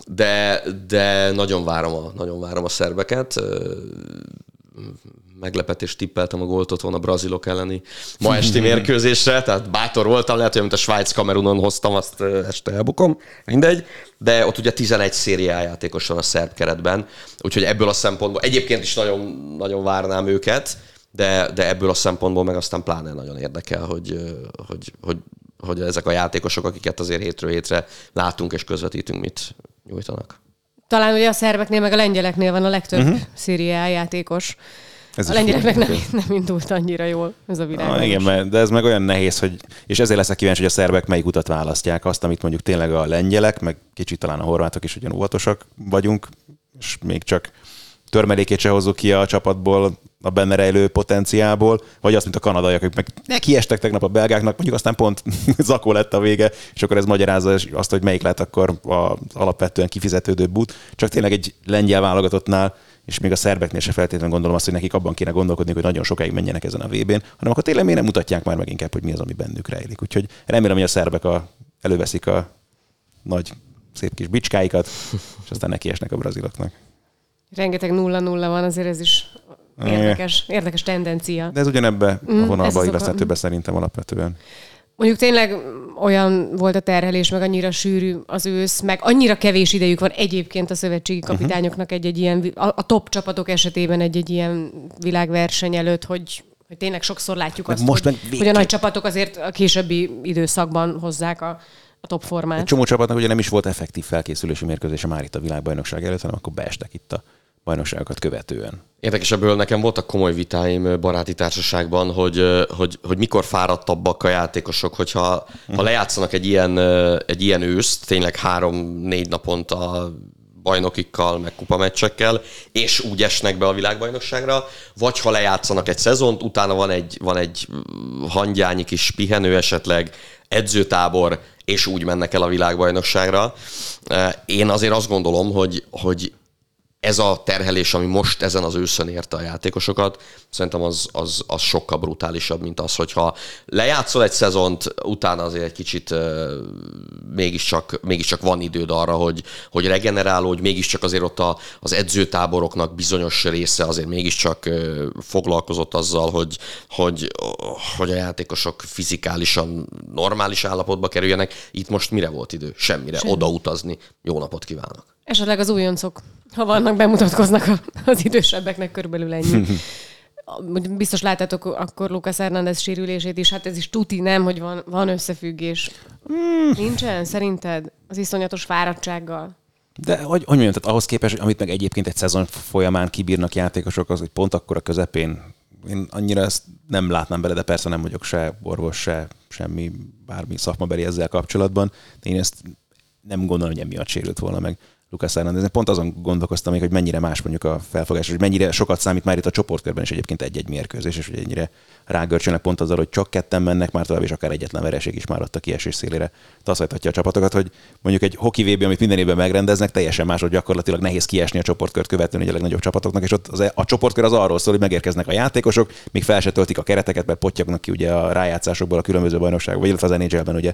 de, de nagyon várom a, nagyon várom a szerbeket. Meglepetést tippeltem a gólt otthon a brazilok elleni ma esti mérkőzésre, tehát bátor voltam, lehet, hogy amit a Svájc Kamerunon hoztam, azt este elbukom, mindegy, de ott ugye 11 szériá játékos van a szerb keretben, úgyhogy ebből a szempontból, egyébként is nagyon, nagyon várnám őket, de, de ebből a szempontból meg aztán pláne nagyon érdekel, hogy, hogy, hogy, hogy ezek a játékosok, akiket azért hétről hétre látunk és közvetítünk, mit nyújtanak. Talán ugye a szerbeknél, meg a lengyeleknél van a legtöbb uh-huh. szériá játékos. Ez a lengyeleknek nem, nem indult annyira jól ez a világ. Ah, igen, mert- de ez meg olyan nehéz, hogy, és ezért leszek kíváncsi, hogy a szerbek melyik utat választják, azt, amit mondjuk tényleg a lengyelek, meg kicsit talán a horvátok is ugyan óvatosak vagyunk, és még csak törmelékét se hozzuk ki a csapatból, a benne rejlő potenciából, vagy azt, mint a kanadaiak, akik meg nekiestek tegnap a belgáknak, mondjuk aztán pont zakó lett a vége, és akkor ez magyarázza azt, hogy melyik lett akkor az alapvetően kifizetődő út. Csak tényleg egy lengyel válogatottnál és még a szerbeknél se feltétlenül gondolom azt, hogy nekik abban kéne gondolkodni, hogy nagyon sokáig menjenek ezen a VB-n, hanem akkor tényleg miért nem mutatják már meg inkább, hogy mi az, ami bennük rejlik. Úgyhogy remélem, hogy a szerbek a, előveszik a nagy szép kis bicskáikat, és aztán nekiesnek a braziloknak. Rengeteg nulla-nulla van, azért ez is érdekes, érdekes tendencia. De ez ugyanebbe a ez vonalba a- illeszthető be szerintem alapvetően. Mondjuk tényleg olyan volt a terhelés, meg annyira sűrű az ősz, meg annyira kevés idejük van egyébként a szövetségi Mhm. kapitányoknak egy-egy ilyen, a, a top csapatok esetében egy-egy ilyen világverseny előtt, hogy, hogy tényleg sokszor látjuk Meg azt, most hogy, meg hogy a nagy csapatok azért a későbbi időszakban hozzák a, a top Egy formát. csomó csapatnak ugye nem is volt effektív felkészülési mérkőzése már itt a világbajnokság előtt, hanem akkor beestek itt a bajnokságokat követően. Érdekes ebből nekem voltak komoly vitáim baráti társaságban, hogy, hogy, hogy mikor fáradtabbak a játékosok, hogyha ha lejátszanak egy ilyen, egy ilyen őszt, tényleg három-négy naponta bajnokikkal, meg kupameccsekkel, és úgy esnek be a világbajnokságra, vagy ha lejátszanak egy szezont, utána van egy, van egy hangyányi kis pihenő esetleg, edzőtábor, és úgy mennek el a világbajnokságra. Én azért azt gondolom, hogy, hogy ez a terhelés, ami most ezen az őszön érte a játékosokat, szerintem az, az, az sokkal brutálisabb, mint az, hogyha lejátszol egy szezont, utána azért egy kicsit uh, mégiscsak, mégiscsak van időd arra, hogy, hogy regenerálódj, mégiscsak azért ott a, az edzőtáboroknak bizonyos része azért mégiscsak uh, foglalkozott azzal, hogy, hogy, hogy a játékosok fizikálisan normális állapotba kerüljenek. Itt most mire volt idő? Semmire. Semmi. Oda utazni. Jó napot kívánok! Esetleg az újoncok, ha vannak, bemutatkoznak az idősebbeknek körülbelül ennyi. biztos láttátok akkor Lucas Hernández sérülését is, hát ez is tuti, nem, hogy van, van összefüggés. Hmm. Nincsen, szerinted? Az iszonyatos fáradtsággal. De hogy, hogy mondjam, tehát ahhoz képest, amit meg egyébként egy szezon folyamán kibírnak játékosok, az hogy pont akkor a közepén én annyira ezt nem látnám bele, de persze nem vagyok se orvos, se semmi, bármi szakmabeli ezzel kapcsolatban. De én ezt nem gondolom, hogy emiatt sérült volna meg. Lucas Hernández. Pont azon gondolkoztam még, hogy mennyire más mondjuk a felfogás, hogy mennyire sokat számít már itt a csoportkörben is egyébként egy-egy mérkőzés, és hogy ennyire rágörcsönnek pont azzal, hogy csak ketten mennek már tovább, és akár egyetlen vereség is már ott a kiesés szélére taszajtatja a csapatokat, hogy mondjuk egy hoki VB, amit minden évben megrendeznek, teljesen más, hogy gyakorlatilag nehéz kiesni a csoportkört követően a legnagyobb csapatoknak, és ott az, e- a csoportkör az arról szól, hogy megérkeznek a játékosok, míg fel se töltik a kereteket, mert pottyagnak ki ugye a rájátszásokból a különböző bajnokságok, vagy illetve az nhl ugye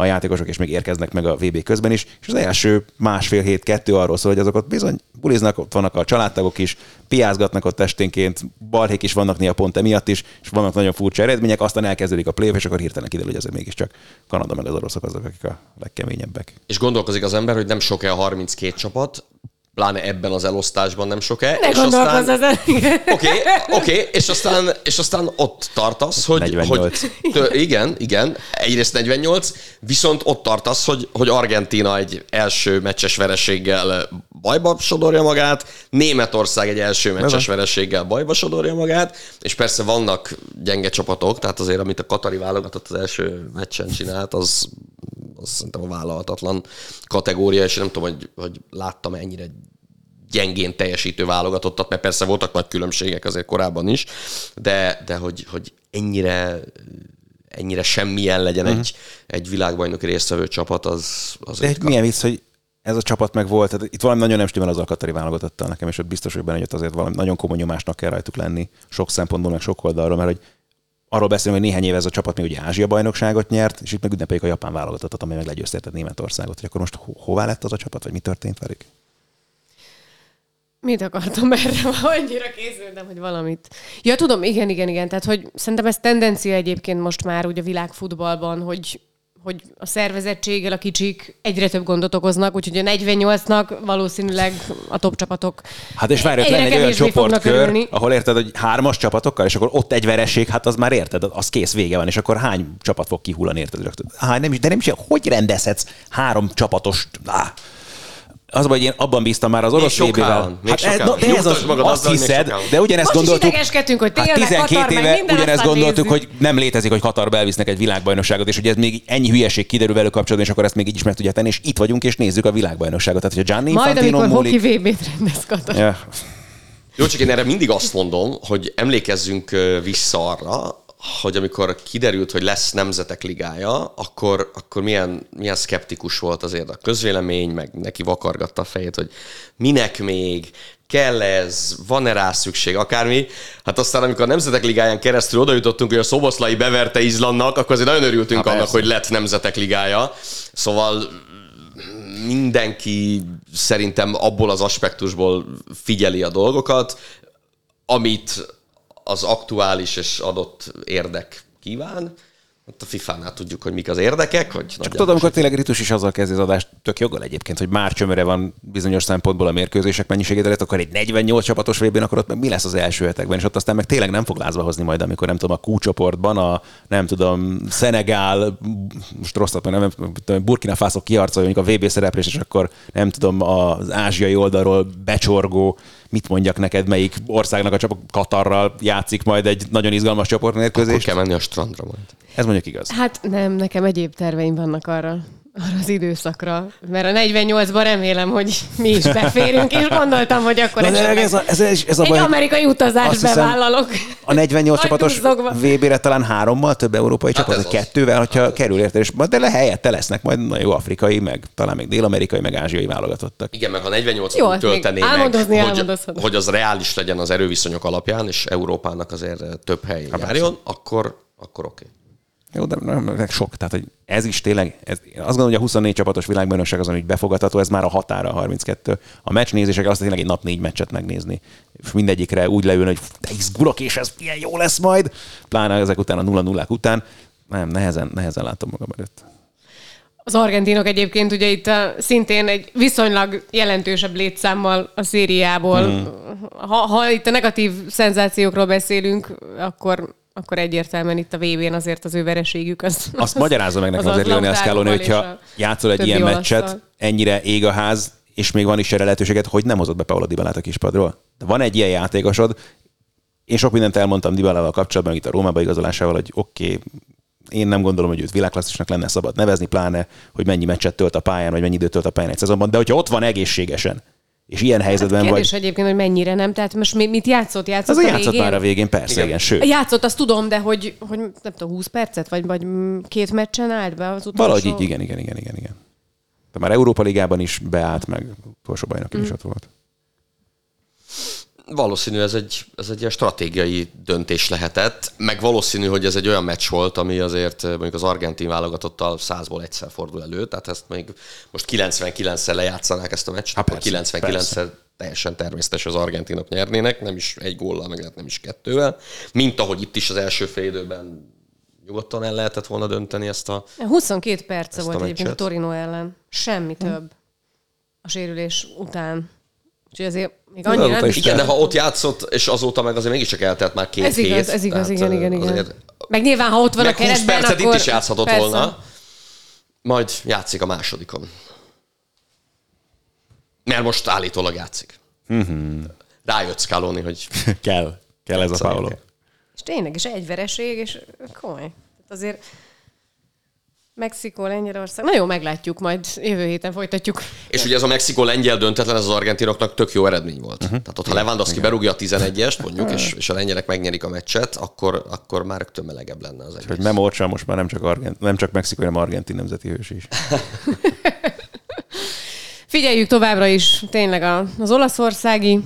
a játékosok, és még érkeznek meg a VB közben is, és az első másfél hét, kettő arról szól, hogy azok ott bizony buliznak, ott vannak a családtagok is, piázgatnak ott esténként, balhék is vannak néha pont emiatt is, és vannak nagyon furcsa eredmények, aztán elkezdődik a play és akkor hirtelen kiderül, hogy azért mégiscsak Kanada meg az oroszok azok, akik a legkeményebbek. És gondolkozik az ember, hogy nem sok-e a 32 csapat, pláne ebben az elosztásban nem sok-e. Ne és gondolkozz aztán... ezen. Oké, okay, oké, okay, és, aztán, és aztán ott tartasz, hogy... 48. Hogy, tő, igen, igen, egyrészt 48, viszont ott tartasz, hogy, hogy Argentina egy első meccses vereséggel bajba sodorja magát, Németország egy első meccses vereséggel bajba sodorja magát, és persze vannak gyenge csapatok, tehát azért amit a Katari válogatott az első meccsen csinált, az, az szerintem a vállalhatatlan kategória, és nem tudom, hogy, hogy láttam ennyire gyengén teljesítő válogatottat, mert persze voltak nagy különbségek azért korábban is, de, de hogy, hogy ennyire ennyire semmilyen legyen uh-huh. egy, egy világbajnoki résztvevő csapat, az, az De egy milyen vicc, hogy ez a csapat meg volt, tehát itt valami nagyon nem stimmel az Alkatari válogatottal nekem, és ott biztos, hogy benne, hogy azért valami nagyon komoly nyomásnak kell rajtuk lenni, sok szempontból, meg sok oldalról, mert hogy arról beszélünk, hogy néhány éve ez a csapat még ugye Ázsia bajnokságot nyert, és itt meg ünnepeljük a japán válogatottat, ami meg legyőztetett Németországot. Hogy akkor most ho- hová lett az a csapat, vagy mi történt velük? Mit akartam erre? Annyira készültem, hogy valamit. Ja, tudom, igen, igen, igen. Tehát, hogy szerintem ez tendencia egyébként most már ugye a világfutballban, hogy hogy a szervezettséggel a kicsik egyre több gondot okoznak, úgyhogy a 48-nak valószínűleg a top csapatok Hát és várj, ott lenne egy olyan csoportkör, ahol érted, hogy hármas csapatokkal, és akkor ott egy vereség, hát az már érted, az kész vége van, és akkor hány csapat fog kihullani, érted? Há, nem is, de nem is, hogy rendezhetsz három csapatos... Áh az, hogy én abban bíztam már az orosz vb Hát, ez, no, de ez az, azt azzal, hiszed, de ugyanezt Most gondoltuk. hogy hát 12 Katar, éve ugyanezt gondoltuk, nézzük. hogy nem létezik, hogy Katarba elvisznek egy világbajnokságot, és hogy ez még ennyi hülyeség kiderül velük kapcsolatban, és akkor ezt még így is meg tudja tenni, és itt vagyunk, és nézzük a világbajnokságot. Tehát, hogy a Gianni Majd, amikor múlik... hoki VB-t rendez Katar. Ja. Jó, csak én erre mindig azt mondom, hogy emlékezzünk vissza arra, hogy amikor kiderült, hogy lesz nemzetek ligája, akkor, akkor milyen, milyen szkeptikus volt azért a közvélemény, meg neki vakargatta a fejét, hogy minek még, kell ez, van-e rá szükség, akármi. Hát aztán, amikor a Nemzetek Ligáján keresztül oda jutottunk, hogy a Szoboszlai beverte Izlandnak, akkor azért nagyon örültünk ha, annak, persze. hogy lett Nemzetek Ligája. Szóval mindenki szerintem abból az aspektusból figyeli a dolgokat, amit az aktuális és adott érdek kíván. Hát a FIFA-nál tudjuk, hogy mik az érdekek. Hogy Csak tudom, amikor tényleg Ritus is azzal kezdi az adást, tök joggal egyébként, hogy már csömöre van bizonyos szempontból a mérkőzések mennyiségére, akkor egy 48 csapatos vb akkor ott meg mi lesz az első hetekben, és ott aztán meg tényleg nem fog lázba hozni majd, amikor nem tudom, a Q a nem tudom, Szenegál, most rosszat, nem, nem Burkina Faso kiharcolja a VB szereplés, és akkor nem tudom, az ázsiai oldalról becsorgó mit mondjak neked, melyik országnak a csapat Katarral játszik majd egy nagyon izgalmas csoportmérkőzést. Akkor kell menni a strandra majd. Ez mondjuk igaz. Hát nem, nekem egyéb terveim vannak arra arra az időszakra, mert a 48-ban remélem, hogy mi is beférünk, és gondoltam, hogy akkor Na, ez, a, ez, ez, ez a egy baj, amerikai utazást bevállalok. A 48 csapatos VB-re talán hárommal több európai hát csapat, kettővel, hogyha hát kerül érte, és de le helyette lesznek majd nagyon jó afrikai, meg talán még dél-amerikai, meg ázsiai válogatottak. Igen, meg ha 48 jó, töltené meg, hogy, hogy az reális legyen az erőviszonyok alapján, és Európának azért több hely járjon, akkor, akkor oké. Okay. Jó, de nem, nem sok. Tehát, hogy ez is tényleg, ez, azt gondolom, hogy a 24 csapatos világbajnokság az, ami befogadható, ez már a határa a 32. A meccs nézések azt tényleg egy nap négy meccset megnézni. És mindegyikre úgy leülni, hogy te izgulok, és ez milyen jó lesz majd. Pláne ezek után a 0 0 után. Nem, nehezen, nehezen látom magam előtt. Az argentinok egyébként ugye itt a, szintén egy viszonylag jelentősebb létszámmal a szériából. Mm. Ha, ha itt a negatív szenzációkról beszélünk, akkor akkor egyértelműen itt a VB-n azért az ő vereségük az... Azt az, magyarázza meg nekem az azért Lionel Scaloni, hogyha játszol egy ilyen meccset, olasztal. ennyire ég a ház, és még van is erre lehetőséget, hogy nem hozott be Paolo Dybalát a kispadról. De van egy ilyen játékosod, én sok mindent elmondtam Dybalával kapcsolatban, itt a Rómába igazolásával, hogy oké, okay, én nem gondolom, hogy őt világklasszisnak lenne szabad nevezni, pláne, hogy mennyi meccset tölt a pályán, vagy mennyi időt tölt a pályán egy szezonban, de hogyha ott van egészségesen, és ilyen helyzetben hát kérdés vagy... egyébként, hogy mennyire nem. Tehát most mit játszott? Játszott az a játszott végén? már a végén, persze, igen. igen, sőt. Játszott, azt tudom, de hogy, hogy nem tudom, 20 percet, vagy, vagy két meccsen állt be az utolsó? Valahogy így, igen, igen, igen, igen. igen. De már Európa Ligában is beállt, meg utolsó bajnoki mm. is ott volt valószínű ez egy, ez egy ilyen stratégiai döntés lehetett, meg valószínű, hogy ez egy olyan meccs volt, ami azért eh, mondjuk az argentin válogatottal százból egyszer fordul elő, tehát ezt még most 99-szer lejátszanák ezt a meccset, hát akkor 99-szer teljesen természetes az argentinok nyernének, nem is egy góllal, meg lehet nem is kettővel, mint ahogy itt is az első fél időben nyugodtan el lehetett volna dönteni ezt a 22 perce volt egyébként a Torino ellen. Semmi hm. több a sérülés után. Úgyhogy azért még annyira nem is Igen, de ha ott játszott, és azóta meg azért mégiscsak eltelt már két ez hét. Igaz, ez igaz, igen, igen, igen. Azért... Meg nyilván, ha ott van meg a keretben, 20 percet akkor... itt is játszhatott Persze. volna. Majd játszik a másodikon. Mert most állítólag játszik. Mm-hmm. Rájött Scaloni, hogy... kell. Kell ez a Paolo. És tényleg, és egy vereség, és komoly. Tehát azért Mexikó, Lengyelország. Na jó, meglátjuk, majd jövő héten folytatjuk. És ugye ez a Mexikó-Lengyel döntetlen, ez az argentinoknak tök jó eredmény volt. Uh-huh. Tehát ott, ha Lewandowski berúgja a 11-est, mondjuk, és, és a lengyelek megnyerik a meccset, akkor, akkor már rögtön melegebb lenne az egész. Hogy Memorcsa most már nem csak, Argent, nem csak Mexikó, hanem argentin nemzeti hős is. Figyeljük továbbra is tényleg az olaszországi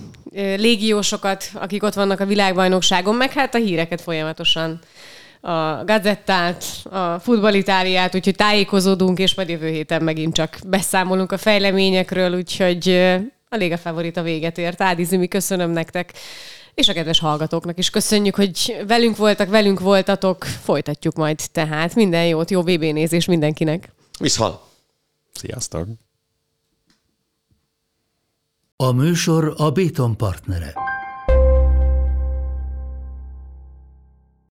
légiósokat, akik ott vannak a világbajnokságon, meg hát a híreket folyamatosan a gazettát, a futballitáriát, úgyhogy tájékozódunk, és majd jövő héten megint csak beszámolunk a fejleményekről, úgyhogy a Léga Favorit a véget ért. Ádi Zimi, köszönöm nektek, és a kedves hallgatóknak is köszönjük, hogy velünk voltak, velünk voltatok. Folytatjuk majd tehát. Minden jót, jó VB nézés mindenkinek. Viszhal! Sziasztok! A műsor a Béton partnere.